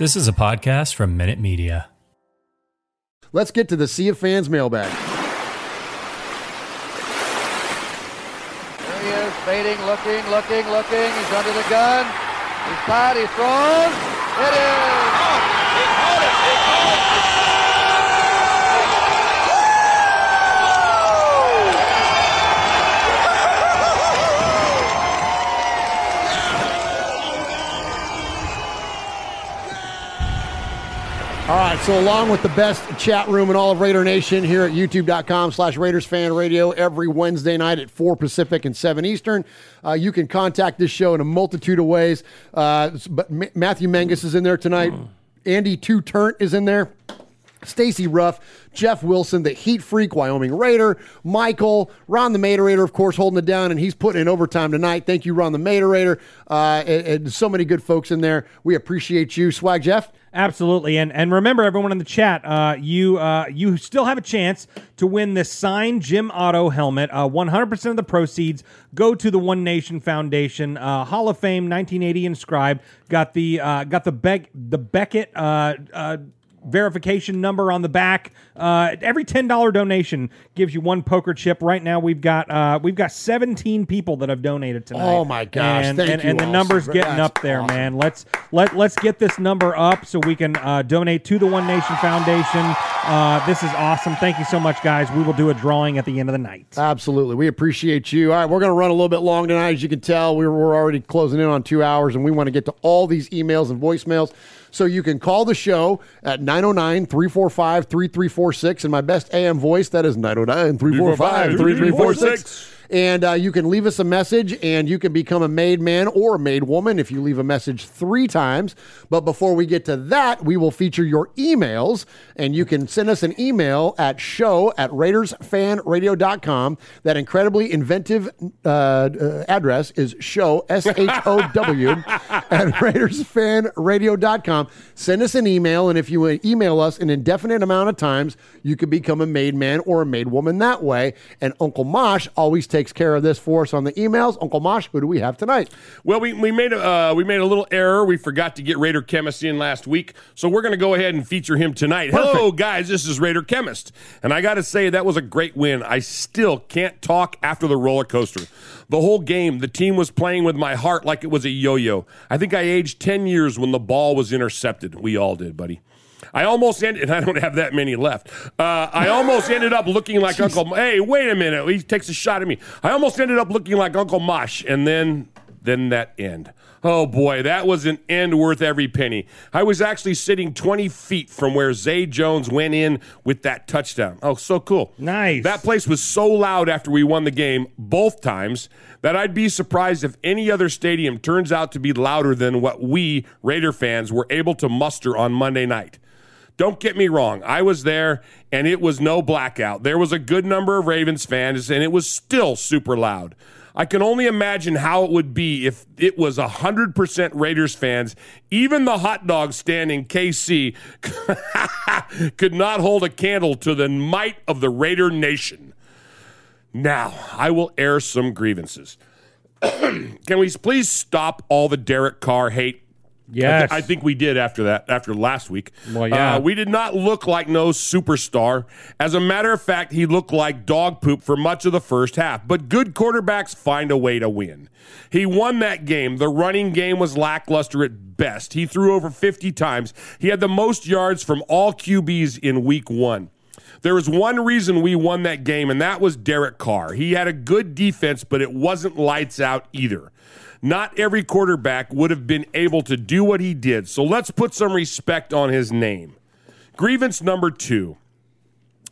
This is a podcast from Minute Media. Let's get to the Sea of Fans mailbag. There he is, baiting, looking, looking, looking. He's under the gun. He's tied, he throws. It is. All right, so along with the best chat room in all of Raider Nation here at youtube.com slash Raiders Fan Radio every Wednesday night at 4 Pacific and 7 Eastern. Uh, you can contact this show in a multitude of ways. Uh, but M- Matthew Mangus is in there tonight. Andy Two Turnt is in there. Stacy Ruff, Jeff Wilson, the Heat Freak, Wyoming Raider, Michael, Ron the Materator, of course, holding it down, and he's putting in overtime tonight. Thank you, Ron the Materator. Uh, and, and so many good folks in there. We appreciate you. Swag Jeff? Absolutely, and and remember, everyone in the chat, uh, you uh, you still have a chance to win this signed Jim Otto helmet. Uh, One hundred percent of the proceeds go to the One Nation Foundation. Uh, Hall of Fame, nineteen eighty inscribed. Got the uh, got the Beck the Beckett. Verification number on the back. Uh, every ten dollar donation gives you one poker chip. Right now, we've got uh, we've got seventeen people that have donated tonight. Oh, my gosh. And, Thank and, you and the numbers getting That's up there, awesome. man. Let's let let's get this number up so we can uh, donate to the One Nation Foundation. Uh, this is awesome. Thank you so much, guys. We will do a drawing at the end of the night. Absolutely. We appreciate you. All right, we're going to run a little bit long tonight. As you can tell, we're, we're already closing in on two hours, and we want to get to all these emails and voicemails. So you can call the show at 909 345 3346. In my best AM voice, that is 909 345 3346. And uh, you can leave us a message and you can become a made man or a made woman if you leave a message three times. But before we get to that, we will feature your emails and you can send us an email at show at RaidersFanRadio.com. That incredibly inventive uh, uh, address is show, S H O W, at RaidersFanRadio.com. Send us an email, and if you email us an indefinite amount of times, you can become a made man or a made woman that way. And Uncle Mosh always takes care of this for us on the emails. Uncle Mosh, who do we have tonight? Well, we, we made a uh, we made a little error. We forgot to get Raider Chemist in last week, so we're going to go ahead and feature him tonight. Hello, guys. This is Raider Chemist, and I got to say that was a great win. I still can't talk after the roller coaster. The whole game, the team was playing with my heart like it was a yo-yo. I think I aged ten years when the ball was intercepted. We all did, buddy. I almost ended, and I don't have that many left. Uh, I almost ended up looking like Uncle. Hey, wait a minute! He takes a shot at me. I almost ended up looking like Uncle Mosh, and then, then that end. Oh boy, that was an end worth every penny. I was actually sitting 20 feet from where Zay Jones went in with that touchdown. Oh, so cool! Nice. That place was so loud after we won the game both times that I'd be surprised if any other stadium turns out to be louder than what we Raider fans were able to muster on Monday night. Don't get me wrong, I was there and it was no blackout. There was a good number of Ravens fans and it was still super loud. I can only imagine how it would be if it was 100% Raiders fans. Even the hot dog stand in KC could not hold a candle to the might of the Raider Nation. Now, I will air some grievances. Can we please stop all the Derek Carr hate? Yes. I think we did after that, after last week. Well, yeah. Uh, we did not look like no superstar. As a matter of fact, he looked like dog poop for much of the first half. But good quarterbacks find a way to win. He won that game. The running game was lackluster at best. He threw over 50 times. He had the most yards from all QBs in week one. There was one reason we won that game, and that was Derek Carr. He had a good defense, but it wasn't lights out either. Not every quarterback would have been able to do what he did, so let's put some respect on his name. Grievance number two.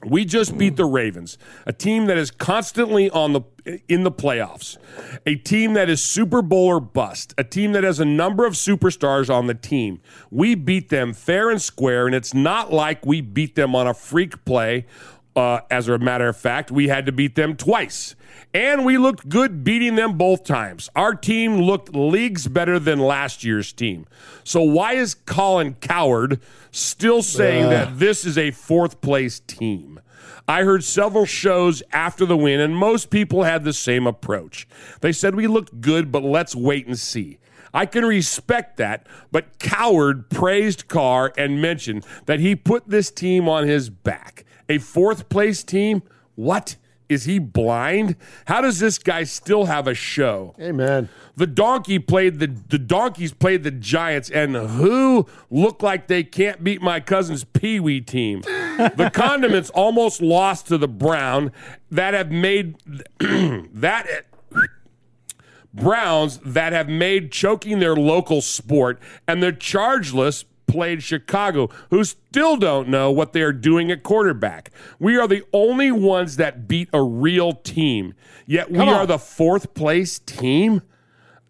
We just beat the Ravens, a team that is constantly on the in the playoffs, a team that is Super Bowl or bust, a team that has a number of superstars on the team. We beat them fair and square, and it's not like we beat them on a freak play. Uh, as a matter of fact, we had to beat them twice. And we looked good beating them both times. Our team looked leagues better than last year's team. So why is Colin Cowherd still saying that this is a fourth place team? I heard several shows after the win, and most people had the same approach. They said we looked good, but let's wait and see. I can respect that, but Cowherd praised Carr and mentioned that he put this team on his back. A fourth place team? What? Is he blind? How does this guy still have a show? Amen. The donkey played the the donkeys played the Giants, and who look like they can't beat my cousin's Pee Wee team. The condiments almost lost to the Brown that have made that Browns that have made choking their local sport, and they're chargeless played Chicago, who still don't know what they are doing at quarterback. We are the only ones that beat a real team, yet we are the fourth place team.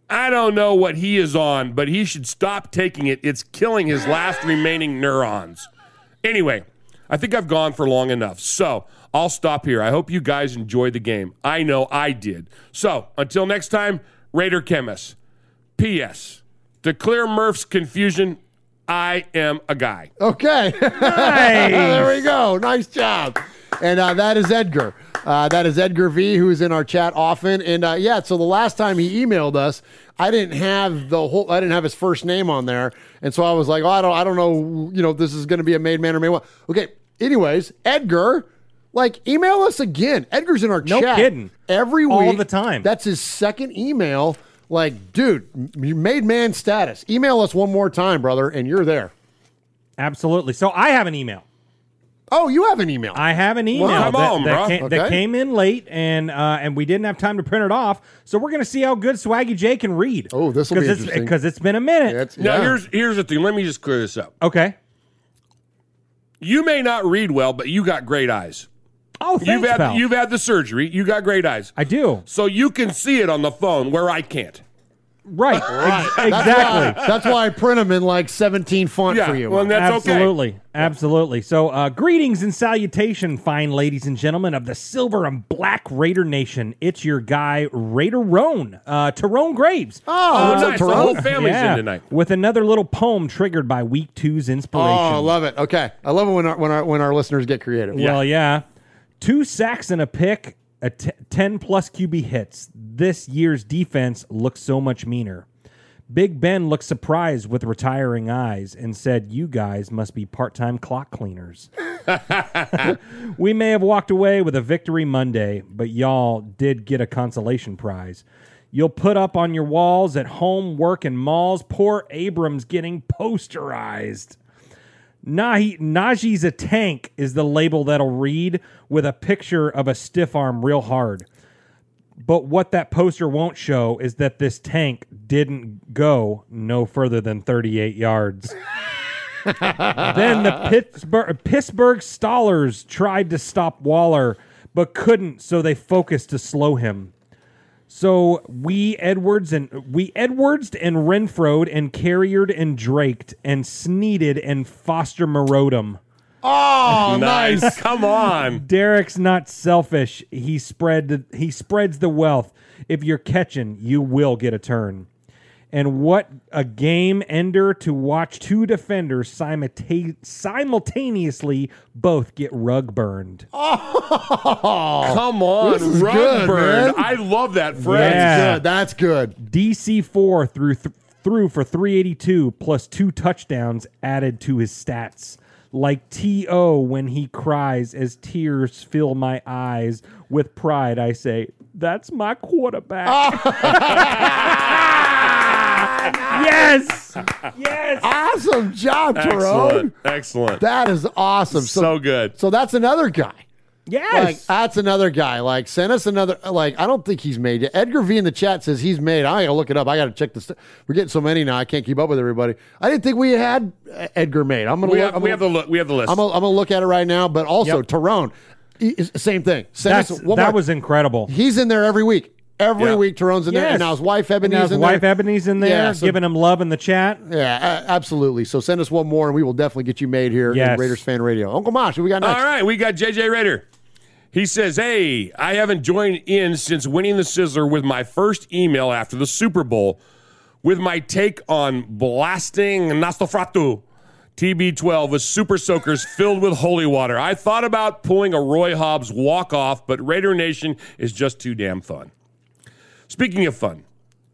I don't know what he is on, but he should stop taking it. It's killing his last remaining neurons. Anyway, I think I've gone for long enough. So I'll stop here. I hope you guys enjoyed the game. I know I did. So until next time, Raider Chemist. P.S. To clear Murph's confusion, I am a guy. Okay. there we go. Nice job. And uh, that is Edgar. Uh, that is Edgar V, who's in our chat often. And uh, yeah, so the last time he emailed us, I didn't have the whole. I didn't have his first name on there, and so I was like, oh, I don't, I don't know. You know, this is going to be a made man or made woman. Okay. Anyways, Edgar, like, email us again. Edgar's in our No chat No kidding. every week, All the time. That's his second email. Like, dude, you made man status. Email us one more time, brother, and you're there. Absolutely. So I have an email. Oh, you have an email. I have an email come that, on, that, bro. came, that came in late, and uh, and we didn't have time to print it off. So we're gonna see how good Swaggy J can read. Oh, this'll be it's, interesting. because it's been a minute. That's- Now yeah. here's here's the thing. Let me just clear this up. okay. You may not read well, but you got great eyes. Oh, thanks, you've had pal. you've had the surgery. You got great eyes. I do. So you can see it on the phone where I can't. Right. Ex- That's exactly. why, that's why I print them in like 17 font Yeah, for you. well, that's okay. absolutely, absolutely. So, uh, greetings and salutation, fine ladies and gentlemen of the Silver and Black Raider Nation. It's your guy Raider Roan, uh, Tyrone Graves. oh, what's up, nice. The whole family's in tonight. with another little poem triggered by Week Two's inspiration. Oh, I love it. Okay. I love it when our, when our, when our listeners get creative. Well, yeah. Two sacks and a pick, a t- 10 plus QB hits. This year's defense looks so much meaner. Big Ben looked surprised with retiring eyes and said, You guys must be part time clock cleaners. we may have walked away with a victory Monday, but y'all did get a consolation prize. You'll put up on your walls at home, work, and malls. Poor Abrams getting posterized. Nahi, Najee's a tank is the label that'll read with a picture of a stiff arm real hard. But what that poster won't show is that this tank didn't go no further than 38 yards. then the Pittsburgh, Pittsburgh Stallers tried to stop Waller, but couldn't, so they focused to slow him. So we Edwards and we Edwards and Renfroed and Carriered and Draked and Sneeded and Foster Marodum. Oh, nice. Come on. Derek's not selfish. He spread he spreads the wealth. If you're catching, you will get a turn. And what a game ender to watch two defenders simulta- simultaneously both get rug burned. Oh, Come on. This is Rug good, burn. man. I love that phrase. Yeah. Good. That's good. DC four through th- threw for 382 plus two touchdowns added to his stats. Like T.O. when he cries as tears fill my eyes. With pride, I say, That's my quarterback. yes! Yes! Awesome job, Tyrone. Excellent. Excellent. That is awesome. so good. So that's another guy. Yes! Like that's another guy. Like send us another. Like I don't think he's made yet. Edgar V in the chat says he's made. I gotta look it up. I gotta check this. We're getting so many now. I can't keep up with everybody. I didn't think we had uh, Edgar made. I'm gonna. We look, have, I'm we gonna, have the look. We have the list. I'm gonna, I'm gonna look at it right now. But also Yep. Tyrone, same thing. Send That's, us one that more- was incredible. He's in there every week. Every Yeah. week, Tyrone's in there, Yes. and now his wife And Ebony's his in wife there. Ebony's in there, Yeah, so- giving him love in the chat. Yeah, a- absolutely. So send us one more, and we will definitely get you made here Yes. in Raiders Fan Radio. Uncle Mosh, who we got next? All right, we got JJ Raider. He says, Hey, I haven't joined in since winning the Sizzler with my first email after the Super Bowl with my take on blasting Nastafratu TB12 with super soakers filled with holy water. I thought about pulling a Roy Hobbs walk off, but Raider Nation is just too damn fun. Speaking of fun,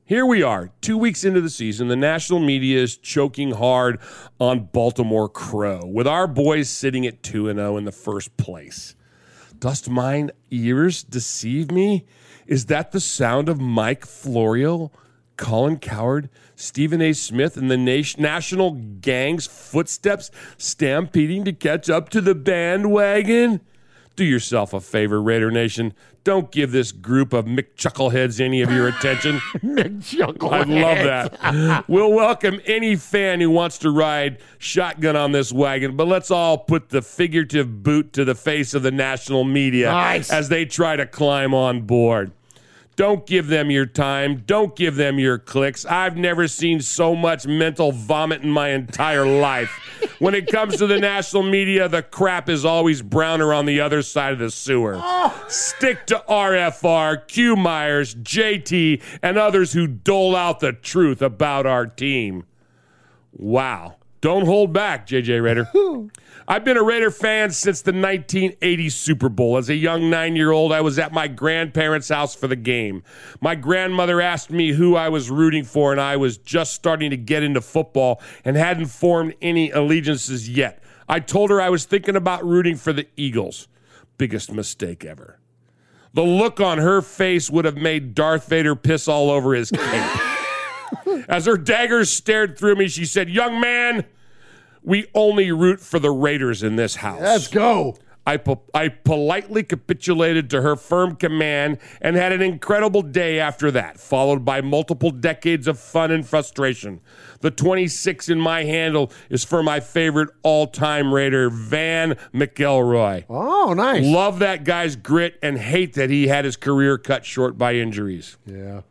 here we are, two weeks into the season. The national media is choking hard on Baltimore Crow, with our boys sitting at 2 0 in the first place. Dost mine ears deceive me? Is that the sound of Mike Florio, Colin Cowherd, Stephen A. Smith, and the nation- national gang's footsteps stampeding to catch up to the bandwagon? Do yourself a favor, Raider Nation. Don't give this group of McChuckleheads any of your attention. McChuckleheads. I love that. we'll welcome any fan who wants to ride shotgun on this wagon, but let's all put the figurative boot to the face of the national media Nice. as they try to climb on board. Don't give them your time. Don't give them your clicks. I've never seen so much mental vomit in my entire life. When it comes to the national media, the crap is always browner on the other side of the sewer. Stick to RFR, Q Myers, JT, and others who dole out the truth about our team. Wow. Don't hold back, JJ Raider. I've been a Raider fan since the 1980 Super Bowl. As a young nine year old, I was at my grandparents' house for the game. My grandmother asked me who I was rooting for, and I was just starting to get into football and hadn't formed any allegiances yet. I told her I was thinking about rooting for the Eagles. Biggest mistake ever. The look on her face would have made Darth Vader piss all over his cape. As her daggers stared through me, she said, Young man, we only root for the Raiders in this house. Let's go. I, po- I politely capitulated to her firm command and had an incredible day after that, followed by multiple decades of fun and frustration. The 26 in my handle is for my favorite all time Raider, Vann McElroy. Oh, nice. Love that guy's grit and hate that he had his career cut short by injuries. yeah.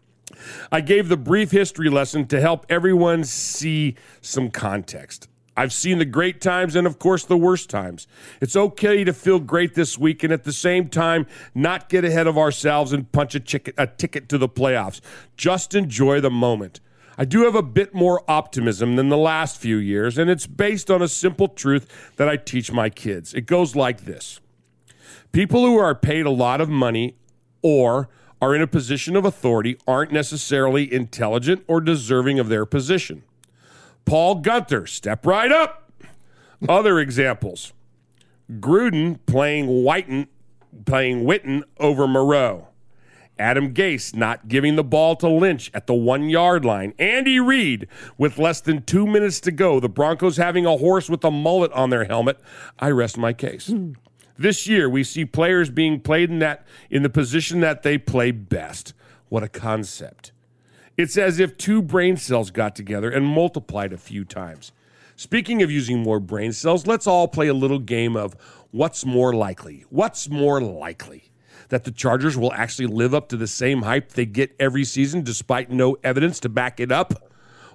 I gave the brief history lesson to help everyone see some context. I've seen the great times and, of course, the worst times. It's okay to feel great this week and at the same time not get ahead of ourselves and punch a, a ticket to the playoffs. Just enjoy the moment. I do have a bit more optimism than the last few years, and it's based on a simple truth that I teach my kids. It goes like this People who are paid a lot of money or are in a position of authority aren't necessarily intelligent or deserving of their position. Paul Guenther, step right up. Other examples Gruden playing Witten, playing Witten over Moreau. Adam Gase not giving the ball to Lynch at the one yard line. Andy Reid with less than two minutes to go. The Broncos having a horse with a mullet on their helmet. I rest my case. This year, we see players being played in that in the position that they play best. What a concept! It's as if two brain cells got together and multiplied a few times. Speaking of using more brain cells, let's all play a little game of what's more likely. What's more likely? That the Chargers will actually live up to the same hype they get every season despite no evidence to back it up?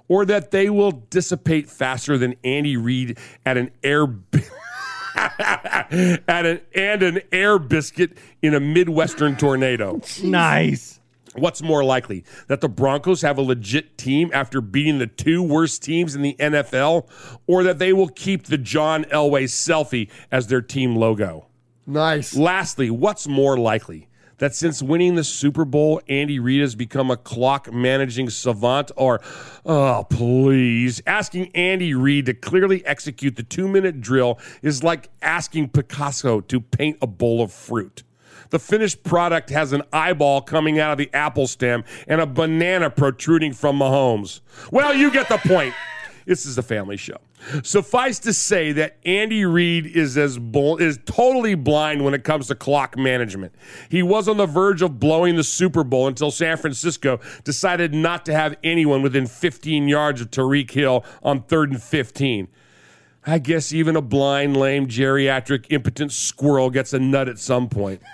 Or that they will dissipate faster than Andy Reid at an air at an and an air biscuit in a Midwestern tornado? Nice. What's more likely that the Broncos have a legit team after beating the two worst teams in the NFL, or that they will keep the John Elway selfie as their team logo? Nice. Lastly, what's more likely that since winning the Super Bowl, Andy Reid has become a clock managing savant? Or, oh, please, asking Andy Reid to clearly execute the two minute drill is like asking Picasso to paint a bowl of fruit. The finished product has an eyeball coming out of the apple stem and a banana protruding from Mahomes. Well, you get the point. This is a family show. Suffice to say that Andy Reid is as is totally blind when it comes to clock management. He was on the verge of blowing the Super Bowl until San Francisco decided not to have anyone within 15 yards of Tyreek Hill on third and 15. I guess even a blind, lame, geriatric, impotent squirrel gets a nut at some point.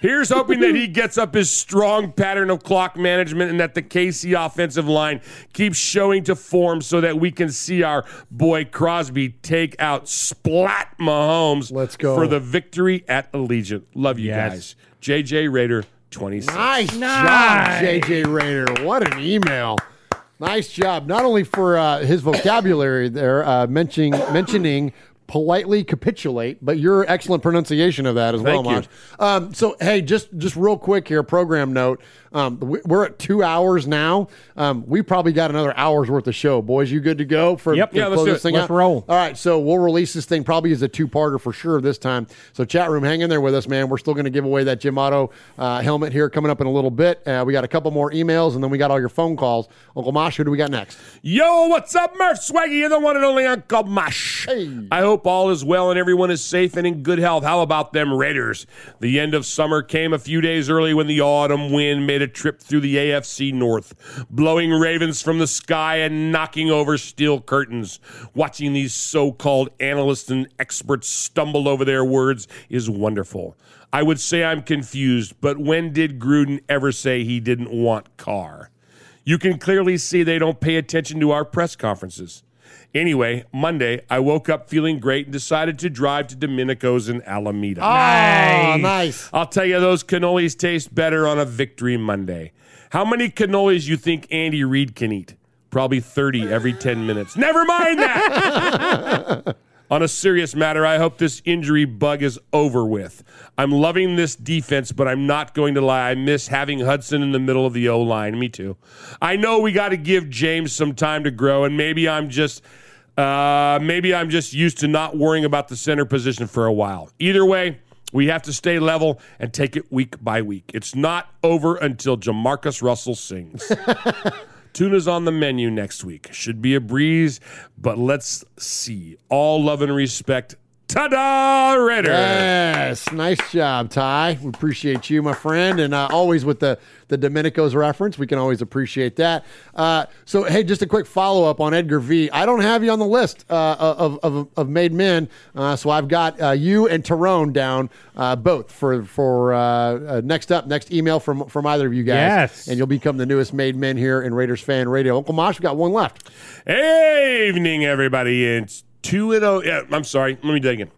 Here's hoping that he gets up his strong pattern of clock management and that the KC offensive line keeps showing to form so that we can see our boy Crosby take out Splat Mahomes Let's go. for the victory at Allegiant. Love you Yes. guys. JJ Raider 26. Nice, Nice. job, JJ Raider. What an email. Nice job. Not only for uh, his vocabulary there, uh, mentioning mentioning politely capitulate, but your excellent pronunciation of that as Thank well. Maj. Um, so, hey, just just real quick here, program note. Um, we- we're at two hours now. Um, we probably got another hour's worth of show. Boys, you good to go for, Yep. Yeah, let's do this it. thing Let's out? roll. All right, so we'll release this thing probably as a two-parter for sure this time. So chat room, hang in there with us, man. We're still going to give away that Jim Otto uh, helmet here coming up in a little bit. Uh, we got a couple more emails, and then we got all your phone calls. Uncle Mosh, who do we got next? Yo, what's up, Murph Swaggy? You're the one and only Uncle Mush. Hey. I hope all is well and everyone is safe and in good health. How about them Raiders? The end of summer came a few days early when the autumn wind made a trip through the AFC North, blowing ravens from the sky and knocking over steel curtains. Watching these so called analysts and experts stumble over their words is wonderful. I would say I'm confused, but when did Gruden ever say he didn't want Carr? You can clearly see they don't pay attention to our press conferences. Anyway, Monday, I woke up feeling great and decided to drive to Domenico's in Alameda. Oh, nice. I'll tell you, those cannolis taste better on a victory Monday. How many cannolis you think Andy Reid can eat? Probably 30 every 10 minutes. Never mind that. on a serious matter, I hope this injury bug is over with. I'm loving this defense, but I'm not going to lie. I miss having Hudson in the middle of the O line. Me too. I know we got to give James some time to grow, and maybe I'm just. Uh, maybe I'm just used to not worrying about the center position for a while. Either way, we have to stay level and take it week by week. It's not over until Jamarcus Russell sings. Tuna's on the menu next week. Should be a breeze, but let's see. All love and respect. Ta-da, Raider! Yes, nice job, Ty. We appreciate you, my friend, and uh, always with the the Domenico's reference, we can always appreciate that. Uh, so, hey, just a quick follow up on Edgar V. I don't have you on the list uh, of, of of made men, uh, so I've got uh, you and Tyrone down uh, both for for uh, uh, next up, next email from from either of you guys, Yes. and you'll become the newest made men here in Raiders fan radio. Uncle Mosh, we got one left. Evening, everybody. It's 2 and 0. Yeah, I'm sorry. Let me do that again.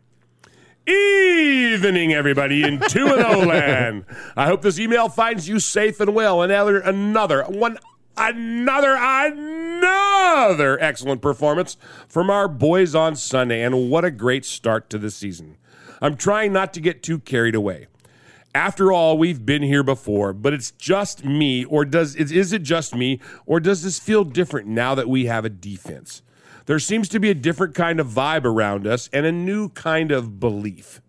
Evening, everybody, in 2 and 0 land. I hope this email finds you safe and well. Another, another, one, another, another excellent performance from our boys on Sunday. And what a great start to the season. I'm trying not to get too carried away. After all, we've been here before, but it's just me, or does is, is it just me, or does this feel different now that we have a defense? There seems to be a different kind of vibe around us and a new kind of belief.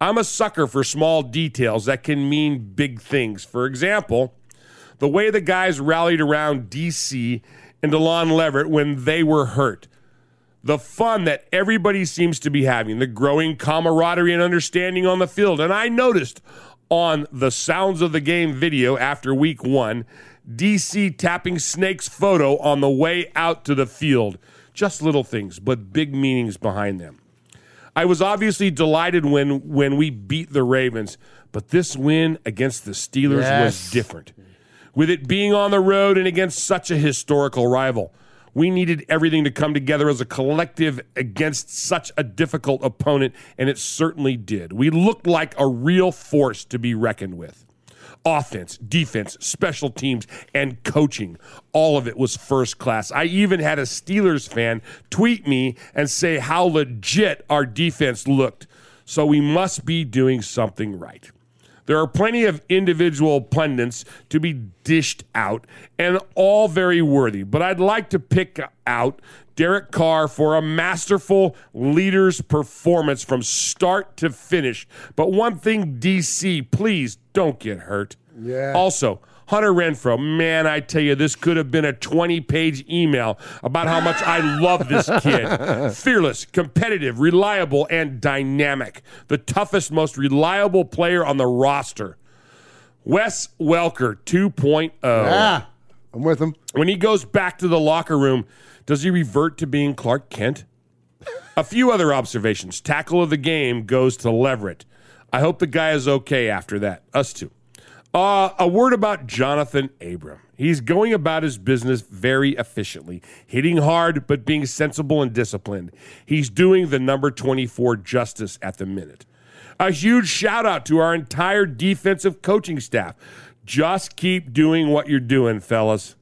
I'm a sucker for small details that can mean big things. For example, the way the guys rallied around DC and DeLon Leverett when they were hurt the fun that everybody seems to be having, the growing camaraderie and understanding on the field. And I noticed on the Sounds of the Game video after week one, DC tapping Snake's photo on the way out to the field. Just little things, but big meanings behind them. I was obviously delighted when when we beat the Ravens, but this win against the Steelers Yes. was different. With it being on the road and against such a historical rival, we needed everything to come together as a collective against such a difficult opponent, and it certainly did. We looked like a real force to be reckoned with. Offense, defense, special teams, and coaching. All of it was first class. I even had a Steelers fan tweet me and say how legit our defense looked. So we must be doing something right. There are plenty of individual pundits to be dished out, and all very worthy. But I'd like to pick out Derek Carr for a masterful leader's performance from start to finish. But one thing, DC, please don't get hurt. Yeah. Also, Hunter Renfrow, man, I tell you, this could have been a 20 page email about how much I love this kid. Fearless, competitive, reliable, and dynamic. The toughest, most reliable player on the roster. Wes Welker 2.0. Yeah, I'm with him. When he goes back to the locker room, does he revert to being Clark Kent? A few other observations. Tackle of the game goes to Leverett. I hope the guy is okay after that. Us too. Uh, a word about Johnathan Abram. He's going about his business very efficiently, hitting hard, but being sensible and disciplined. He's doing the number 24 justice at the minute. A huge shout out to our entire defensive coaching staff. Just keep doing what you're doing, fellas.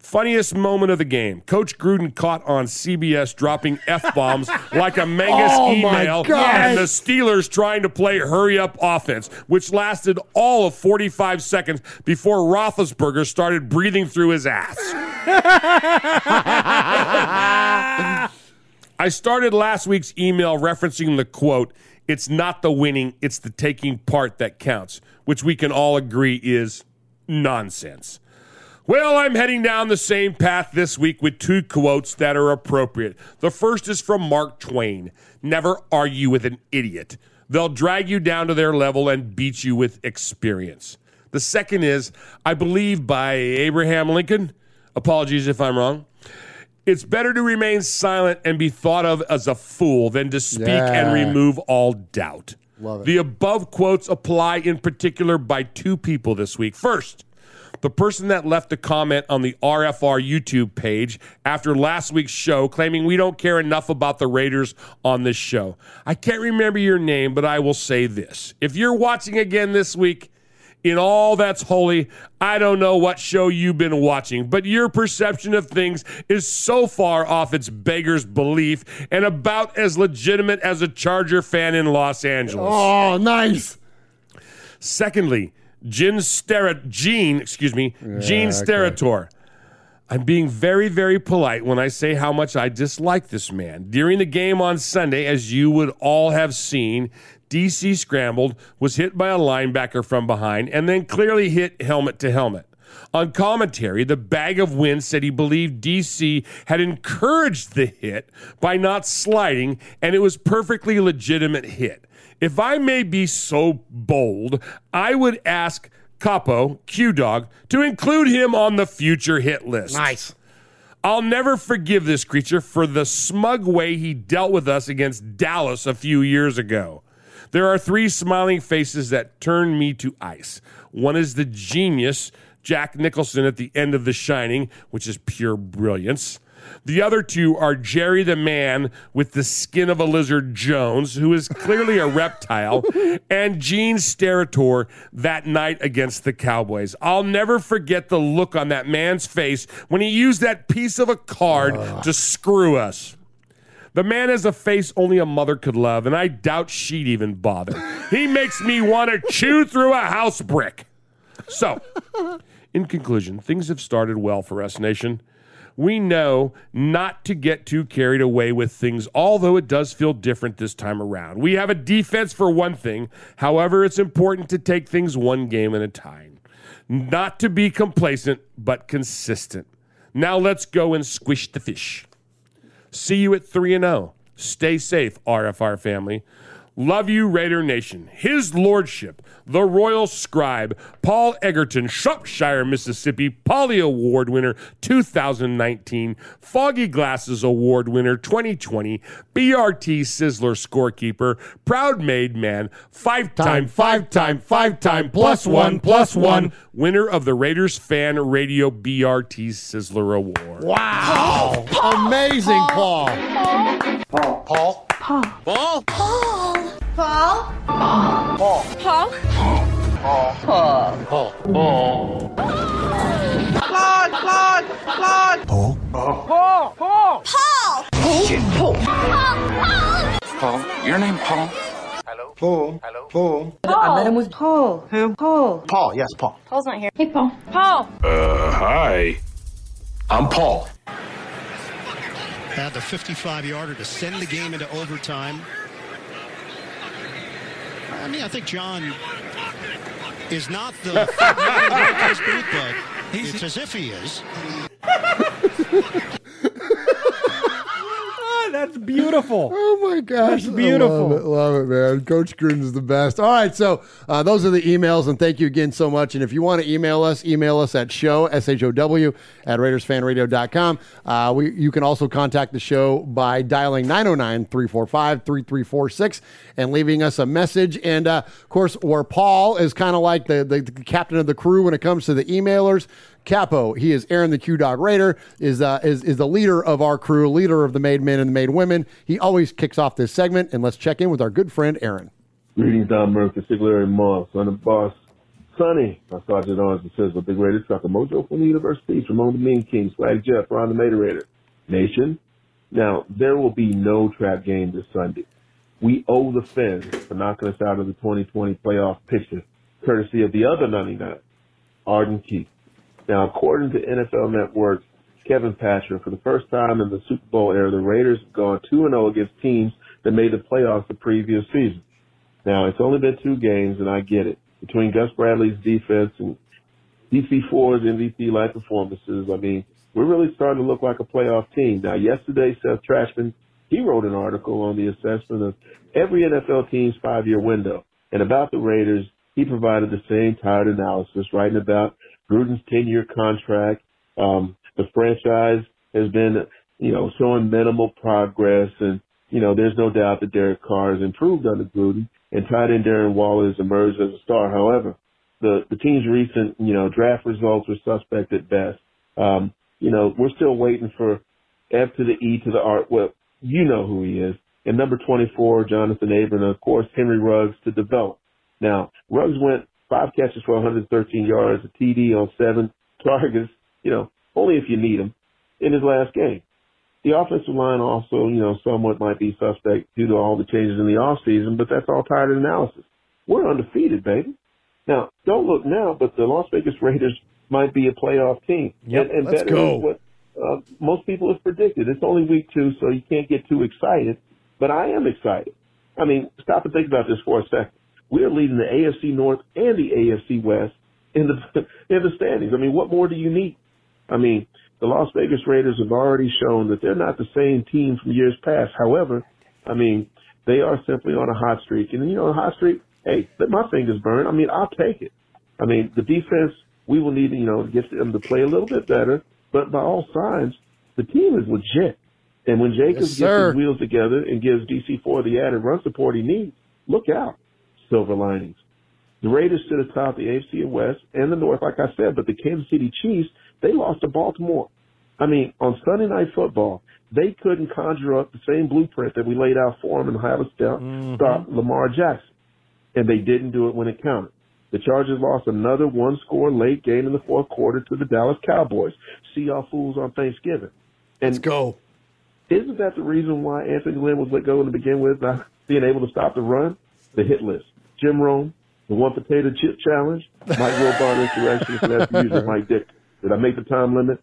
Funniest moment of the game. Coach Gruden caught on CBS dropping F bombs like a Mangus Oh, email, and the Steelers trying to play hurry up offense, which lasted all of 45 seconds before Roethlisberger started breathing through his ass. I started last week's email referencing the quote, It's not the winning, it's the taking part that counts, which we can all agree is nonsense. Well, I'm heading down the same path this week with two quotes that are appropriate. The first is from Mark Twain Never argue with an idiot. They'll drag you down to their level and beat you with experience. The second is, I believe, by Abraham Lincoln. Apologies if I'm wrong. It's better to remain silent and be thought of as a fool than to speak and remove all doubt. Love it. The above quotes apply in particular by two people this week. First, the person that left a comment on the RFR YouTube page after last week's show claiming we don't care enough about the Raiders on this show. I can't remember your name, but I will say this. If you're watching again this week, in all that's holy, I don't know what show you've been watching, but your perception of things is so far off its beggar's belief and about as legitimate as a Charger fan in Los Angeles. Oh, nice. Secondly, Gene Stera, Gene, excuse me, Gene Steratore. I'm being very, very polite when I say how much I dislike this man. During the game on Sunday, as you would all have seen, DC scrambled, was hit by a linebacker from behind, and then clearly hit helmet to helmet. On commentary, the bag of wind said he believed DC had encouraged the hit by not sliding, and it was perfectly legitimate hit. If I may be so bold, I would ask Capo, Q Dog, to include him on the future hit list. Nice. I'll never forgive this creature for the smug way he dealt with us against Dallas a few years ago. There are three smiling faces that turn me to ice. One is the genius, Jack Nicholson, at the end of The Shining, which is pure brilliance. The other two are Jerry the man with the skin of a lizard Jones, who is clearly a reptile, and Gene Steratore that night against the Cowboys. I'll never forget the look on that man's face when he used that piece of a card to screw us. The man has a face only a mother could love, and I doubt she'd even bother. He makes me want to chew through a house brick. So, in conclusion, things have started well for us, nation. We know not to get too carried away with things, although it does feel different this time around. We have a defense for one thing. However, it's important to take things one game at a time. Not to be complacent, but consistent. Now let's go and squish the fish. See you at 3 and 0. Stay safe, RFR family. Love you, Raider Nation. His Lordship, the Royal Scribe, Paul Egerton, Shropshire, Mississippi, Polly Award winner 2019, Foggy Glasses Award winner 2020, BRT Sizzler scorekeeper, proud made man, five time, five time, five time, plus one, plus one, winner of the Raiders Fan Radio BRT Sizzler Award. Wow. Amazing, Paul. Paul? Paul? Paul? Paul? Paul? Paul? Claude! Claude! Claude! Paul? Paul! Paul! Paul! Paul! Paul, your name Paul? Hello? Paul. Hello. Paul. I met him with Paul. Who? Paul. Paul, yes, Paul. Paul's not here. Hey, Paul. Paul. Uh, hi. I'm Paul. Had the 55 yarder to send the game into overtime. I mean, I think John is not the booth, but it's as if he is. That's beautiful. Oh my gosh, That's beautiful. Love it, love it, man. Coach Gruden is the best. All right, so uh, those are the emails, and thank you again so much. And if you want to email us, email us at show s h o w at RaidersFanRadio.com. Uh, we you can also contact the show by dialing 909-345-3346 and leaving us a message. And uh, of course, where Paul is kind of like the, the the captain of the crew when it comes to the emailers. Capo, he is Aaron the Q Dog Raider, is, uh, is is the leader of our crew, leader of the made men and the made women. He always kicks off this segment, and let's check in with our good friend Aaron. Greetings, Don Murphy, Sigler and Moss, son of boss. Sonny, my sergeant arms and says, with Big Raider Sucker, Mojo from the University, Ramon the Mean King, Swag Jeff, Ron the Materator. Nation, now, there will be no trap game this Sunday. We owe the fans for knocking us out of the 2020 playoff picture, courtesy of the other 99, Arden Key. Now, according to NFL Network's Kevin Patra, for the first time in the Super Bowl era, the Raiders have gone 2-0 against teams that made the playoffs the previous season. Now, it's only been two games, and I get it. Between Gus Bradley's defense and DC4's MVP-like performances, I mean, we're really starting to look like a playoff team. Now, yesterday, Seth Trashman, he wrote an article on the assessment of every NFL team's five-year window. And about the Raiders, he provided the same tired analysis, writing about Gruden's 10-year contract. Um, the franchise has been, you know, showing minimal progress, and you know, there's no doubt that Derek Carr has improved under Gruden, and tight end Darren Waller has emerged as a star. However, the the team's recent, you know, draft results were suspect at best. Um, you know, we're still waiting for F to the E to the R. Well, you know who he is. And number 24, Johnathan Abram, and of course, Henry Ruggs to develop. Now, Ruggs went five catches for 113 yards, a TD on seven targets, you know, only if you need him in his last game. The offensive line also, you know, somewhat might be suspect due to all the changes in the offseason, but that's all tired of analysis. We're undefeated, baby. Now, don't look now, but the Las Vegas Raiders might be a playoff team. Yep, and, and let's better go. what uh, most people have predicted. It's only week two, so you can't get too excited, but I am excited. I mean, stop and think about this for a second. We're leading the AFC North and the AFC West in the in the standings. I mean, what more do you need? I mean, the Las Vegas Raiders have already shown that they're not the same team from years past. However, I mean, they are simply on a hot streak. And, you know, a hot streak, hey, let my fingers burn. I mean, I'll take it. I mean, the defense, we will need, you know, to get them to play a little bit better. But by all signs, the team is legit. And when Jacobs Yes, gets his wheels together and gives DC4 the added run support he needs, look out. Silver linings. The Raiders sit atop the AFC and West and the North, like I said, but the Kansas City Chiefs, they lost to Baltimore. I mean, on Sunday Night Football, they couldn't conjure up the same blueprint that we laid out for them and how to stop, mm-hmm. stop Lamar Jackson. And they didn't do it when it counted. The Chargers lost another one score late game in the fourth quarter to the Dallas Cowboys. See y'all fools on Thanksgiving. And Let's go. isn't that the reason why Anthony Lynn was let go to begin with, not being able to stop the run? The hit list. Jim Rome, the one potato chip challenge, Mike Wilbon insurrection, and that's the user Mike Dick. Did I make the time limit?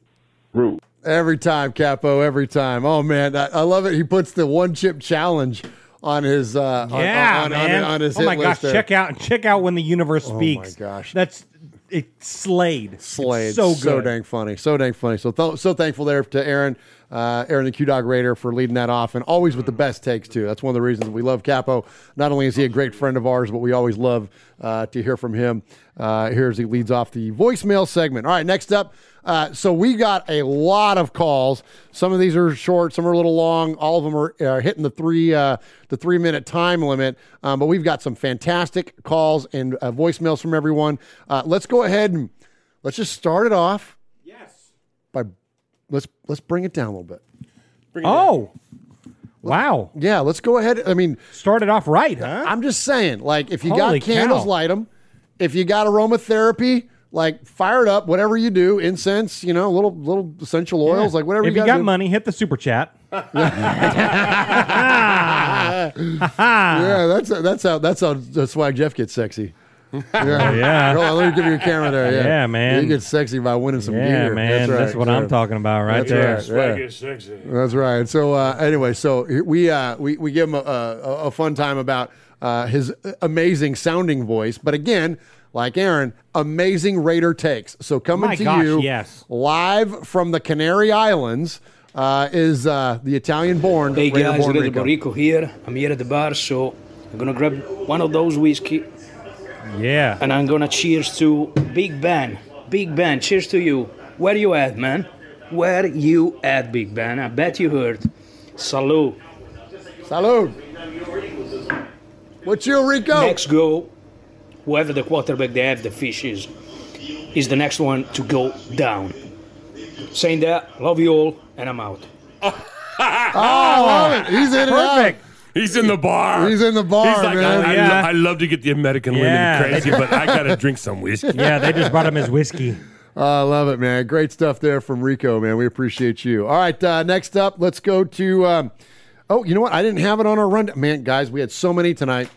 Rude. Every time, Capo. Every time. Oh man, I, I love it. He puts the one chip challenge on his uh, Yeah, on, on, man. on, his oh my gosh, there. check out check out when the universe speaks. Oh my speaks. gosh. that's it. Slade, Slade. It's so good. So dang funny. So dang funny. So th- so thankful there to Aaron, uh, Aaron the Q Dog Raider for leading that off and always with the best takes too. That's one of the reasons we love Capo. Not only is he a great friend of ours, but we always love uh, to hear from him. Uh, here as he leads off the voicemail segment. All right, next up. Uh, so we got a lot of calls. Some of these are short, some are a little long. All of them are uh, hitting the three uh, the three minute time limit. Um, but we've got some fantastic calls and uh, voicemails from everyone. Uh, let's go ahead and let's just start it off. Yes. By let's let's bring it down a little bit. Oh, wow! Yeah, let's go ahead. I mean, started off right, huh? I'm just saying, like, if you Holy got candles, cow. light them. If you got aromatherapy, like, fire it up. Whatever you do, incense, you know, little little essential oils, like whatever if you you got. got money, hit the super chat. yeah, that's that's how that's how that's why Jeff gets sexy. Yeah, Yeah. Hold on, let me give you a camera there. Yeah, Yeah, man. You get sexy by winning some Yeah, gear. man. That's, right. That's what I'm talking about right That's there. right, Swag yeah. is sexy. That's right. So uh, anyway, so we uh, we we give him a, a, a fun time about uh, his amazing sounding voice, but again, like Aaron, amazing Raider takes. So coming My to gosh, you yes. live from the Canary Islands uh, is uh, the Italian-born Hey guys, Raider-born it is Rico. Borico here. I'm here at the bar, so I'm gonna grab one of those whiskey Yeah. and I'm gonna cheers to Big Ben. Big Ben, cheers to you. Where you at, man? Where you at, Big Ben? I bet you heard. Salute. Salud. What's your Rico? Next go, whoever the quarterback they have, the fish is, is the next one to go down. Saying that, love you all, and I'm out. Oh, ah, I love it. He's in Perfect. It. He's in the bar. He's in the bar, He's like, man. I, I, Yeah. lo- I love to get the American Yeah. women crazy, but I gotta drink some whiskey. Yeah, they just brought him his whiskey. Oh, I love it, man. Great stuff there from Rico, man. We appreciate you. All right, uh, next up, let's go to. Um, oh, you know what? I didn't have it on our run. Man, guys, we had so many tonight.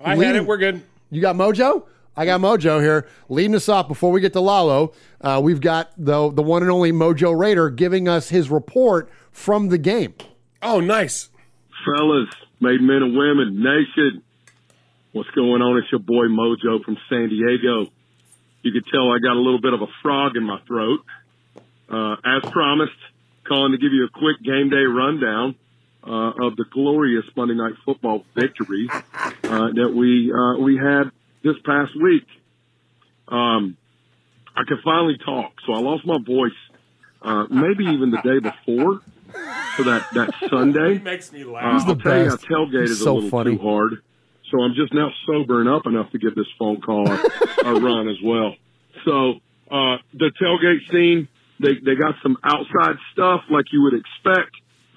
I Lead- had it. We're good. You got Mojo? I got Mojo here. Leading us off before we get to Lalo, uh, we've got the, the one and only Mojo Raider giving us his report from the game. Oh, nice. Fellas, made men and women, nation. What's going on? It's your boy Mojo from San Diego. You could tell I got a little bit of a frog in my throat. Uh, as promised, calling to give you a quick game day rundown uh, of the glorious Monday Night Football victory uh, that we uh, we had this past week. Um, I can finally talk, so I lost my voice uh, maybe even the day before for that that Sunday. Makes me Uh, laugh. I'll the tell you, best. our tailgate He's is so a little funny. too hard. So I'm just now sobering up enough to give this phone call a, a run as well. So uh, the tailgate scene, they they got some outside stuff like you would expect,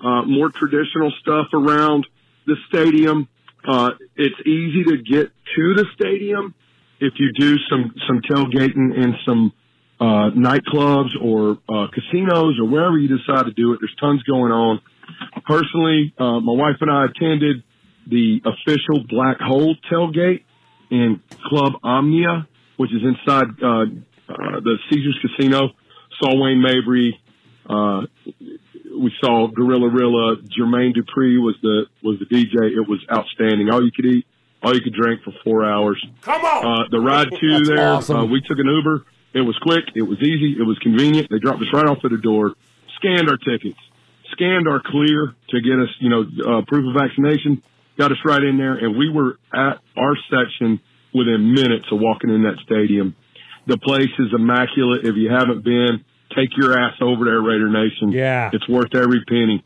uh, more traditional stuff around the stadium. Uh, it's easy to get to the stadium if you do some some tailgating and some uh, nightclubs or uh, casinos or wherever you decide to do it. There's tons going on. Personally, uh, my wife and I attended the official Black Hole tailgate in Club Omnia, which is inside uh, uh, the Caesars Casino. Saw Wayne Mabry. Uh, we saw Gorilla Rilla. Jermaine Dupri was the was the DJ. It was outstanding. All you could eat, all you could drink for four hours. Come on. Uh, the ride to there, awesome. uh, we took an Uber. It was quick. It was easy. It was convenient. They dropped us right off at the door, scanned our tickets, scanned our clear to get us, you know, uh, proof of vaccination, got us right in there, and we were at our section within minutes of walking in that stadium. The place is immaculate. If you haven't been, take your ass over there, Raider Nation. Yeah. It's worth every penny.